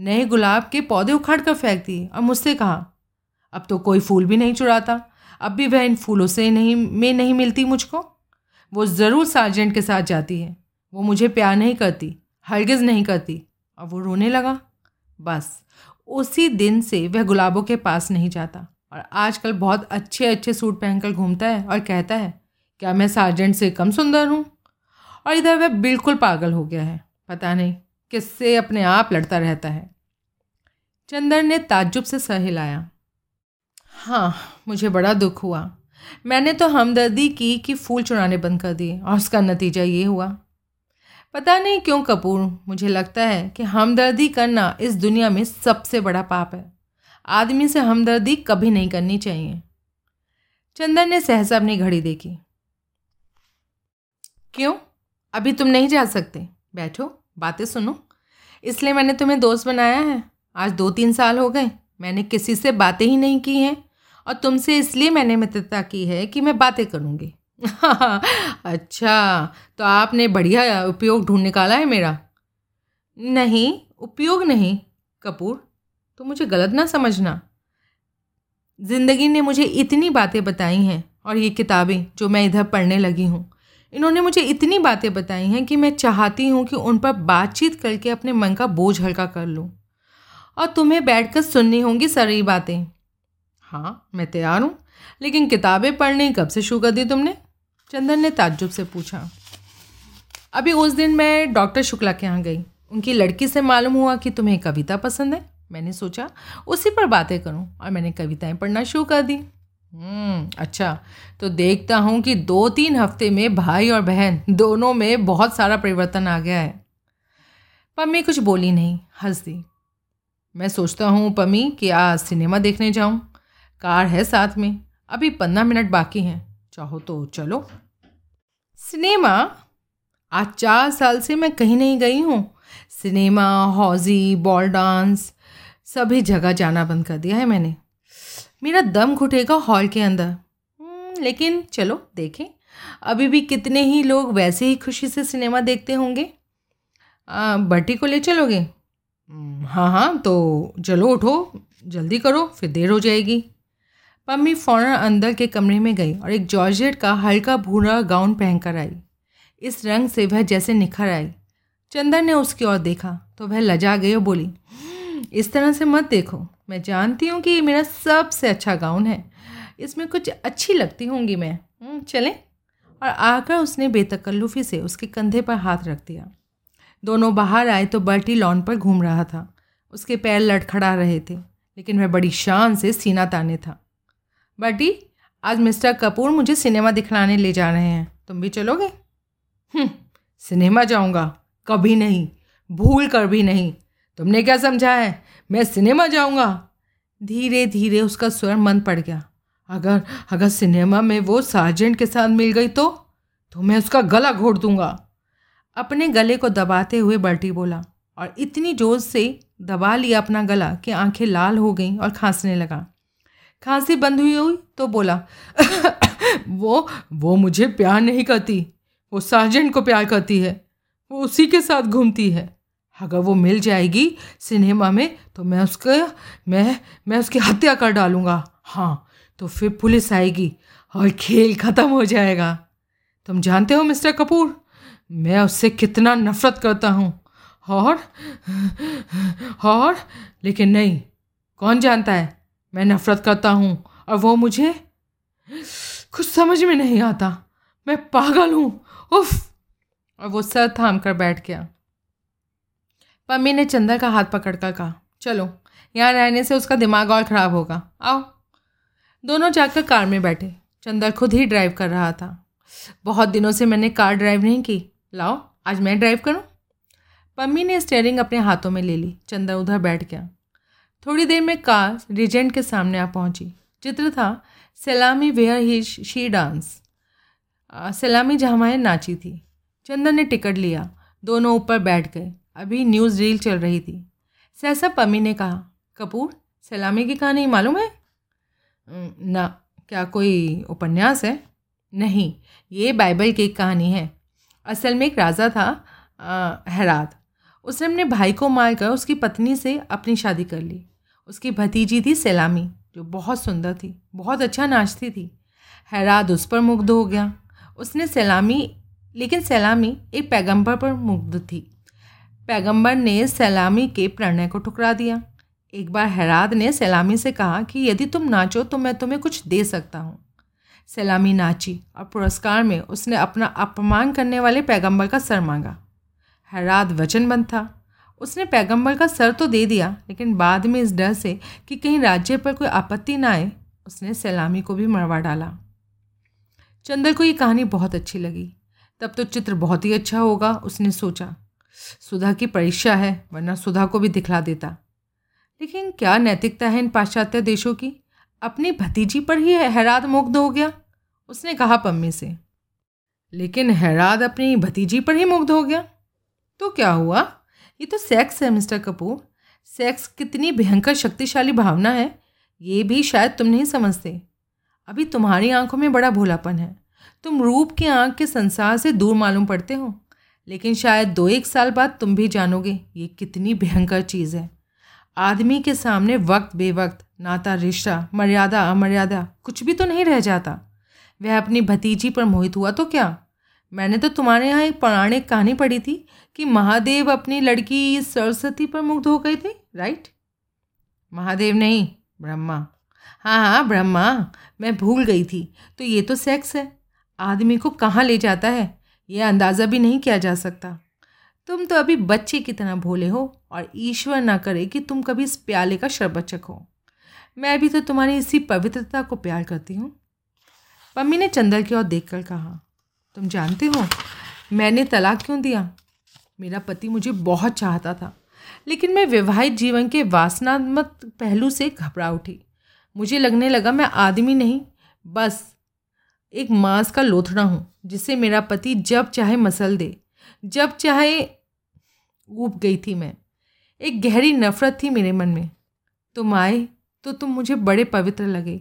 नए गुलाब के पौधे उखाड़ कर फेंक दिए और मुझसे कहा, अब तो कोई फूल भी नहीं चुराता, अब भी वह इन फूलों से नहीं, में नहीं मिलती मुझको। वो ज़रूर सार्जेंट के साथ जाती है, वो मुझे प्यार नहीं करती, हरगिज़ नहीं करती और वो रोने लगा। बस, उसी दिन से वह गुलाबों के पास नहीं जाता और आजकल बहुत अच्छे अच्छे सूट पहनकर घूमता है और कहता है, क्या मैं सार्जेंट से कम सुंदर हूँ? और इधर वह बिल्कुल पागल हो गया है। पता नहीं किससे अपने आप लड़ता रहता है। चंदन ने ताज्जुब से सर हिलाया। हाँ मुझे बड़ा दुख हुआ। मैंने तो हमदर्दी की कि फूल चुराने बंद कर दिए और उसका नतीजा ये हुआ पता नहीं क्यों कपूर, मुझे लगता है कि हमदर्दी करना इस दुनिया में सबसे बड़ा पाप है। आदमी से हमदर्दी कभी नहीं करनी चाहिए। चंदन ने सहसा अपनी घड़ी देखी। क्यों? अभी तुम नहीं जा सकते। बैठो, बातें सुनो। इसलिए मैंने तुम्हें दोस्त बनाया है। आज दो तीन साल हो गए। मैंने किसी से बातें ही नहीं की हैं। और तुमसे इसलिए मैंने मित्रता की है कि मैं बातें करूँगी। (laughs) अच्छा तो आपने बढ़िया उपयोग ढूंढ निकाला है मेरा? नहीं, उपयोग नहीं, कपूर तो मुझे गलत ना समझना। ज़िंदगी ने मुझे इतनी बातें बताई हैं, और ये किताबें जो मैं इधर पढ़ने लगी हूँ, इन्होंने मुझे इतनी बातें बताई हैं कि मैं चाहती हूँ कि उन पर बातचीत करके अपने मन का बोझ हल्का कर लूँ। और तुम्हें बैठकर सुननी होंगी सारी बातें। हाँ मैं तैयार हूँ, लेकिन किताबें पढ़नी कब से शुरू कर दी तुमने? चंदन ने ताज्जुब से पूछा अभी उस दिन मैं डॉक्टर शुक्ला के यहाँ गई। उनकी लड़की से मालूम हुआ कि तुम्हें कविता पसंद है। मैंने सोचा उसी पर बातें करूँ और मैंने कविताएँ पढ़ना शुरू कर दी। हम्म, अच्छा तो देखता हूँ कि दो तीन हफ़्ते में भाई और बहन दोनों में बहुत सारा परिवर्तन आ गया है। पम्मी कुछ बोली नहीं हंस दी मैं सोचता हूँ पम्मी कि आज सिनेमा देखने जाऊँ। कार है साथ में। अभी पंद्रह मिनट बाकी हैं। चाहो तो चलो। सिनेमा? आज चार साल से मैं कहीं नहीं गई हूँ। सिनेमा हौजी बॉल डांस सभी जगह जाना बंद कर दिया है मैंने। मेरा दम घुटेगा हॉल के अंदर। हम्म, लेकिन चलो देखें। अभी भी कितने ही लोग वैसे ही खुशी से सिनेमा देखते होंगे। बटी को ले चलोगे? हम्म, हाँ हाँ तो चलो उठो जल्दी करो फिर देर हो जाएगी। पम्मी फ़ौरन अंदर के कमरे में गई और एक जॉर्जेट का हल्का भूरा गाउन पहनकर आई। इस रंग से वह जैसे निखर आई। चंदन ने उसकी ओर देखा तो वह लजा गई और बोली इस तरह से मत देखो। मैं जानती हूँ कि ये मेरा सबसे अच्छा गाउन है। इसमें कुछ अच्छी लगती होंगी मैं। हम्म, चलें। और आकर उसने बेतकल्लुफ़ी से उसके कंधे पर हाथ रख दिया। दोनों बाहर आए तो बर्टी लॉन पर घूम रहा था। उसके पैर लड़खड़ा रहे थे लेकिन वह बड़ी शान से सीना ताने था। बर्टी आज मिस्टर कपूर मुझे सिनेमा दिखलाने ले जा रहे हैं। तुम भी चलोगे? हम्म, सिनेमा जाऊँगा कभी नहीं भूल कर भी नहीं। तुमने क्या समझा है? मैं सिनेमा जाऊँगा। धीरे धीरे उसका स्वर मन पड़ गया। अगर अगर सिनेमा में वो सार्जेंट के साथ मिल गई तो? तो मैं उसका गला घोट दूँगा। अपने गले को दबाते हुए बल्टी बोला और इतनी ज़ोर से दबा लिया अपना गला कि आँखें लाल हो गईं और खांसने लगा। खांसी बंद हुई हुई तो बोला, (laughs) वो वो मुझे प्यार नहीं करती। वो सार्जेंट को प्यार करती है। वो उसी के साथ घूमती है। अगर वो मिल जाएगी सिनेमा में तो मैं उसके, मैं मैं उसकी हत्या कर डालूँगा। हाँ तो फिर पुलिस आएगी और खेल ख़त्म हो जाएगा। तुम जानते हो मिस्टर कपूर, मैं उससे कितना नफ़रत करता हूँ। और और, लेकिन नहीं, कौन जानता है? मैं नफ़रत करता हूँ और वो मुझे कुछ समझ में नहीं आता। मैं पागल हूँ। उफ। और वो सर थाम कर बैठ गया। पम्मी ने चंदर का हाथ पकड़ कर कहा, चलो, यहाँ रहने से उसका दिमाग और ख़राब होगा। आओ। दोनों जाकर कार में बैठे। चंदर खुद ही ड्राइव कर रहा था। बहुत दिनों से मैंने कार ड्राइव नहीं की। लाओ, आज मैं ड्राइव करूँ? पम्मी ने स्टेयरिंग अपने हाथों में ले ली। चंदा उधर बैठ गया। थोड़ी देर में कार रिजेंट के सामने आ पहुँची। चित्र था, सलामी वेयर ही शी डांस। सलामी जहाँ नाची थी। चंदन ने टिकट लिया। दोनों ऊपर बैठ गए। अभी न्यूज़ रील चल रही थी। सहसा पम्मी ने कहा, कपूर, सलामी की कहानी मालूम है? ना। क्या कोई उपन्यास है? नहीं। ये बाइबल की एक कहानी है। असल में एक राजा था हैरात उसने अपने भाई को मारकर उसकी पत्नी से अपनी शादी कर ली। उसकी भतीजी थी सलामी, जो बहुत सुंदर थी, बहुत अच्छा नाचती थी। हैराद उस पर मुग्ध हो गया। उसने सलामी, लेकिन सलामी एक पैगंबर पर मुग्ध थी। पैगंबर ने सलामी के प्रणय को ठुकरा दिया। एक बार हैराद ने सलामी से कहा कि यदि तुम नाचो तो मैं तुम्हें कुछ दे सकता हूँ। सलामी नाची और पुरस्कार में उसने अपना अपमान करने वाले पैगंबर का सर मांगा। हैराद वचनबंद था। उसने पैगंबर का सर तो दे दिया, लेकिन बाद में इस डर से कि कहीं राज्य पर कोई आपत्ति ना आए, उसने सलामी को भी मरवा डाला। चंदर को ये कहानी बहुत अच्छी लगी। तब तो चित्र बहुत ही अच्छा होगा, उसने सोचा। सुधा की परीक्षा है, वरना सुधा को भी दिखला देता। लेकिन क्या नैतिकता है इन पाश्चात्य देशों की? अपनी भतीजी पर ही हैरात मुग्ध हो गया, उसने कहा पम्मी से। लेकिन हैराद अपनी भतीजी पर ही मुग्ध हो गया? तो क्या हुआ? ये तो सेक्स है, मिस्टर कपूर। सेक्स कितनी भयंकर शक्तिशाली भावना है, ये भी शायद तुम नहीं समझते। अभी तुम्हारी आँखों में बड़ा भोलापन है। तुम रूप के आँख के संसार से दूर मालूम पड़ते हो, लेकिन शायद दो एक साल बाद तुम भी जानोगे ये कितनी भयंकर चीज़ है। आदमी के सामने वक्त बेवक्त, नाता रिश्ता, मर्यादा, अमर्यादा, कुछ भी तो नहीं रह जाता। वह अपनी भतीजी पर मोहित हुआ तो क्या? मैंने तो तुम्हारे यहाँ एक पौराणिक कहानी पढ़ी थी कि महादेव अपनी लड़की सरस्वती पर मुग्ध हो गए थे राइट महादेव नहीं, ब्रह्मा। हाँ हाँ ब्रह्मा, मैं भूल गई थी। तो ये तो सेक्स है। आदमी को कहाँ ले जाता है? यह अंदाज़ा भी नहीं किया जा सकता। तुम तो अभी बच्चे की तरह भोले हो और ईश्वर ना करे कि तुम कभी इस प्याले का शरबत चखो मैं भी तो तुम्हारी इसी पवित्रता को प्यार करती हूँ। पम्मी ने चंदर की ओर देखकर कहा तुम जानते हो, मैंने तलाक क्यों दिया? मेरा पति मुझे बहुत चाहता था, लेकिन मैं विवाहित जीवन के वासनात्मक पहलू से घबरा उठी। मुझे लगने लगा मैं आदमी नहीं, बस एक मांस का लोथड़ा हूँ जिसे मेरा पति जब चाहे मसल दे, जब चाहे ऊब गई थी मैं। एक गहरी नफरत थी मेरे मन में। तुम आए तो तुम मुझे बड़े पवित्र लगे।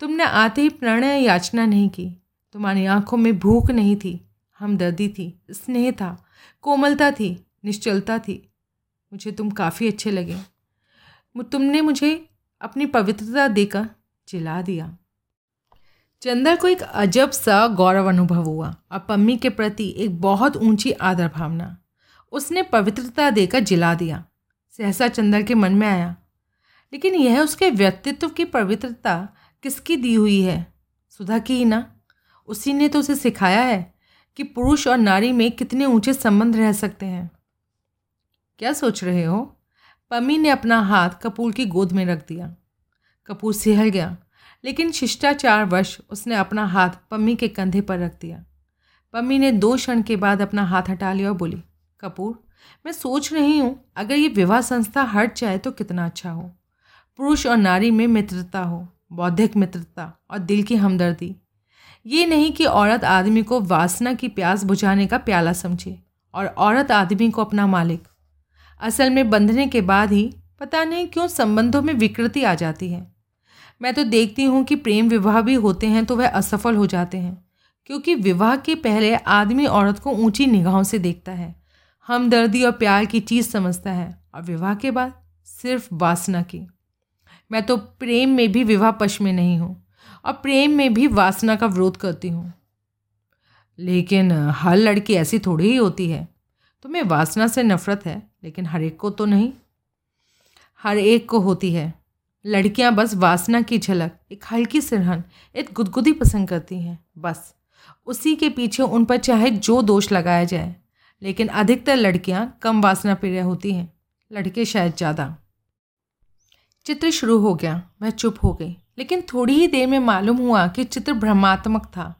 तुमने आते ही प्रणय याचना नहीं की। तुम्हारी आँखों में भूख नहीं थी, हमदर्दी थी, स्नेह था, कोमलता थी, निश्चलता थी। मुझे तुम काफ़ी अच्छे लगे। तुमने मुझे अपनी पवित्रता देकर चिल्ला दिया। चंदर को एक अजब सा गौरव अनुभव हुआ। और पम्मी के प्रति एक बहुत ऊँची आदर भावना। उसने पवित्रता देकर जिला दिया। सहसा चंदर के मन में आया। लेकिन यह उसके व्यक्तित्व की पवित्रता किसकी दी हुई है? सुधा की ही ना? उसी ने तो उसे सिखाया है कि पुरुष और नारी में कितने ऊँचे संबंध रह सकते हैं। क्या सोच रहे हो? पम्मी ने अपना हाथ कपूर की गोद में रख दिया। कपूर सिहल गया, लेकिन शिष्टाचार वश उसने अपना हाथ पम्मी के कंधे पर रख दिया। पम्मी ने दो क्षण के बाद अपना हाथ हटा लिया और बोली, कपूर, मैं सोच रही हूँ, अगर ये विवाह संस्था हट जाए तो कितना अच्छा हो। पुरुष और नारी में मित्रता हो, बौद्धिक मित्रता और दिल की हमदर्दी ये नहीं कि औरत आदमी को वासना की प्यास बुझाने का प्याला समझे और औरत आदमी को अपना मालिक। असल में बंधने के बाद ही पता नहीं क्यों संबंधों में विकृति आ जाती है। मैं तो देखती हूँ कि प्रेम विवाह भी होते हैं तो वह असफल हो जाते हैं, क्योंकि विवाह के पहले आदमी औरत को ऊँची निगाहों से देखता है, हमदर्दी और प्यार की चीज़ समझता है और विवाह के बाद सिर्फ़ वासना की। मैं तो प्रेम में भी विवाह पक्ष में नहीं हूँ। और प्रेम में भी वासना का विरोध करती हूँ। लेकिन हर लड़की ऐसी थोड़ी ही होती है। तुम्हें वासना से नफरत है, लेकिन हर एक को तो नहीं। हर एक को होती है। लड़कियाँ बस वासना की झलक, एक हल्की सिरहन, एक गुदगुदी पसंद करती हैं। बस, उसी के पीछे उन पर चाहे जो दोष लगाया जाए। लेकिन अधिकतर लड़कियाँ कम वासना प्रिय होती हैं। लड़के शायद ज़्यादा। चित्र शुरू हो गया वह चुप हो गई। लेकिन थोड़ी ही देर में मालूम हुआ कि चित्र भ्रमात्मक था।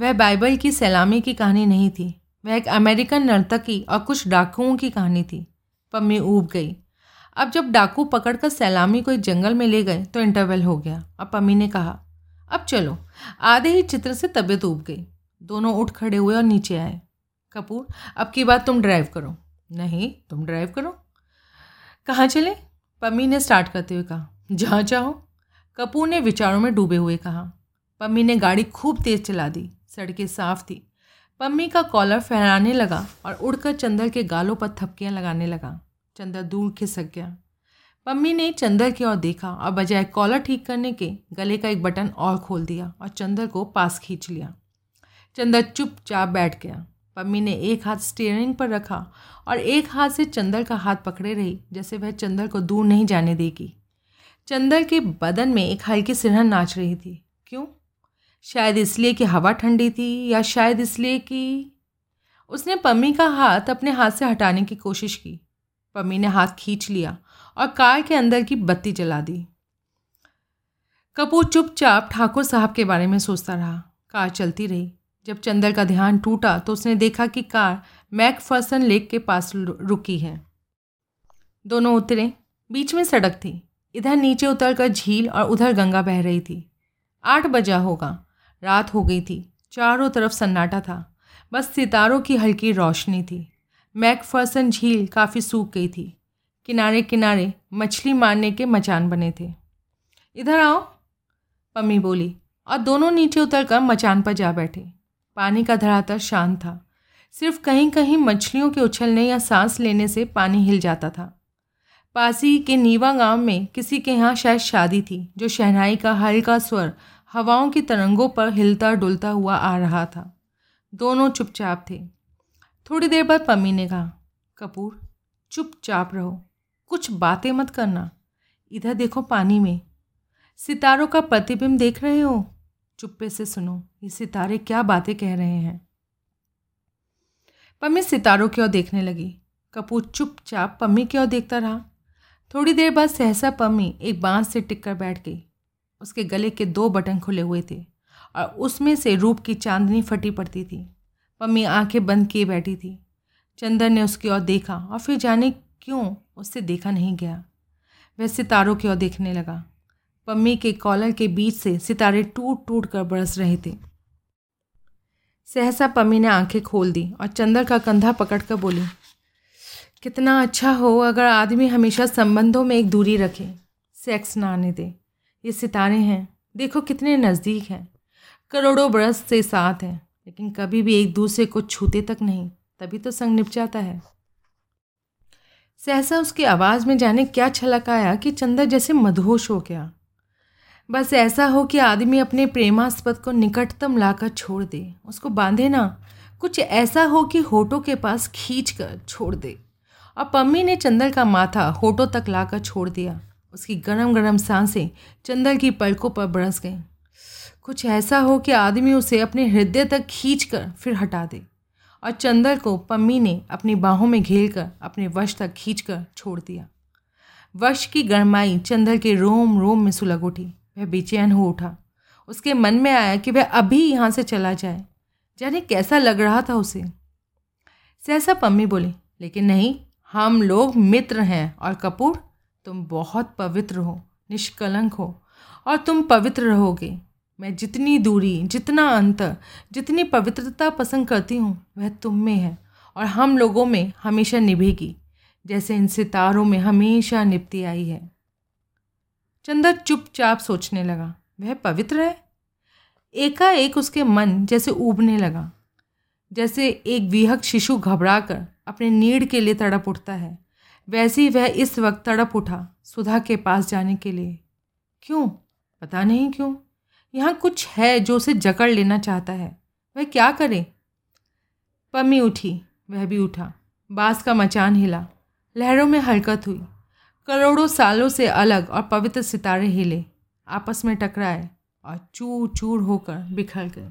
वह बाइबल की सलामी की कहानी नहीं थी। वह एक अमेरिकन नर्तकी और कुछ डाकुओं की कहानी थी। पम्मी ऊब गई। अब जब डाकू पकड़कर सैलामी को एक जंगल में ले गए तो इंटरवल हो गया। अब पम्मी ने कहा, अब चलो। आधे ही चित्र से तबीयत ऊब गई। दोनों उठ खड़े हुए और नीचे आए। कपूर, अब की बात तुम ड्राइव करो। नहीं, तुम ड्राइव करो। कहाँ चले? पम्मी ने स्टार्ट करते हुए कहा, जहाँ चाहो। कपूर ने विचारों में डूबे हुए कहा, पम्मी ने गाड़ी खूब तेज़ चला दी, सड़कें साफ़ थी। पम्मी का कॉलर फहराने लगा और उड़कर चंदर के गालों पर थपकियाँ लगाने लगा। चंदर दूर खिसक गया। पम्मी ने चंदर की ओर देखा और बजाय कॉलर ठीक करने के, गले का एक बटन और खोल दिया और चंदर को पास खींच लिया। चंदर चुपचाप बैठ गया। पम्मी ने एक हाथ स्टीयरिंग पर रखा और एक हाथ से चंदर का हाथ पकड़े रही, जैसे वह चंदर को दूर नहीं जाने देगी। चंदर के बदन में एक हल्की सिरहन नाच रही थी। क्यों? शायद इसलिए कि हवा ठंडी थी या शायद इसलिए कि उसने पम्मी का हाथ अपने हाथ से हटाने की कोशिश की। पम्मी ने हाथ खींच लिया और कार के अंदर की बत्ती जला दी। कपूर चुपचाप ठाकुर साहब के बारे में सोचता रहा। कार चलती रही। जब चंदर का ध्यान टूटा तो उसने देखा कि कार मैकफर्सन लेक के पास रुकी है। दोनों उतरे। बीच में सड़क थी। इधर नीचे उतरकर झील और उधर गंगा बह रही थी। आठ बजा होगा। रात हो गई थी। चारों तरफ़ सन्नाटा था। बस सितारों की हल्की रोशनी थी। मैकफर्सन झील काफ़ी सूख गई थी। किनारे किनारे मछली मारने के मचान बने थे। इधर आओ, पम्मी बोली, और दोनों नीचे उतरकर मचान पर जा बैठे। पानी का धरातल शांत था। सिर्फ़ कहीं कहीं मछलियों के उछलने या सांस लेने से पानी हिल जाता था। पासी के नीवा गाँव में किसी के यहाँ शायद शादी थी, जो शहनाई का हल्का स्वर हवाओं की तरंगों पर हिलता डुलता हुआ आ रहा था। दोनों चुपचाप थे। थोड़ी देर बाद पम्मी ने कहा, कपूर, चुपचाप रहो। कुछ बातें मत करना। इधर देखो पानी में। सितारों का प्रतिबिंब देख रहे हो? चुप्पे से सुनो, ये सितारे क्या बातें कह रहे हैं? पम्मी सितारों की ओर देखने लगी। कपूर चुपचाप पम्मी की ओर देखता रहा। थोड़ी देर बाद सहसा पम्मी एक बाँस से टिक कर बैठ गई। उसके गले के दो बटन खुले हुए थे और उसमें से रूप की चांदनी फटी पड़ती थी। पम्मी आँखें बंद किए बैठी थी। चंदन ने उसकी ओर देखा और फिर जाने क्यों उससे देखा नहीं गया। वह सितारों की ओर देखने लगा। पम्मी के कॉलर के बीच से सितारे टूट टूट कर बरस रहे थे। सहसा पम्मी ने आँखें खोल दी और चंदर का कंधा पकड़कर बोली कितना अच्छा हो अगर आदमी हमेशा संबंधों में एक दूरी रखे सेक्स ना आने दे। ये सितारे हैं। देखो कितने नज़दीक हैं। करोड़ों बरस से साथ हैं, लेकिन कभी भी एक दूसरे को छूते तक नहीं। तभी तो संग निप जाता है। सहसा उसकी आवाज़ में जाने क्या छलक आया कि चंदा जैसे मधोश हो गया। बस ऐसा हो कि आदमी अपने प्रेमास्पद को निकटतम लाकर छोड़ दे। उसको बांधे ना। कुछ ऐसा हो कि होठों के पास खींच कर छोड़ दे। और पम्मी ने चंदल का माथा होठों तक लाकर छोड़ दिया। उसकी गरम गरम साँसें चंदल की पलकों पर बरस गईं। कुछ ऐसा हो कि आदमी उसे अपने हृदय तक खींच कर फिर हटा दे और चंदल को पम्मी ने अपनी बाहों में घेर कर अपने वश तक खींच कर छोड़ दिया। वश की गरमाई चंदल के रोम रोम में सुलग उठी। वह बेचैन हो उठा। उसके मन में आया कि वह अभी यहाँ से चला जाए। जाने कैसा लग रहा था उसे। सहसा पम्मी बोली, लेकिन नहीं हम लोग मित्र हैं। और कपूर, तुम बहुत पवित्र हो, निष्कलंक हो, और तुम पवित्र रहोगे। मैं जितनी दूरी, जितना अंतर, जितनी पवित्रता पसंद करती हूँ, वह तुम में है, और हम लोगों में हमेशा निभेगी, जैसे इन सितारों में हमेशा निपती आई है। चंदर चुपचाप सोचने लगा, वह पवित्र है? एकाएक उसके मन जैसे उबने लगा, जैसे एक विहक शिशु घबरा कर अपने नीड़ के लिए तड़प उठता है। वैसे ही वह इस वक्त तड़प उठा सुधा के पास जाने के लिए। क्यों? पता नहीं क्यों। यहाँ कुछ है जो उसे जकड़ लेना चाहता है। वह क्या करे? पम्मी उठी, वह भी उठा। बाँस का मचान हिला। लहरों में हरकत हुई। करोड़ों सालों से अलग और पवित्र सितारे हिले। आपस में टकराए और चूर चूर होकर बिखर गए।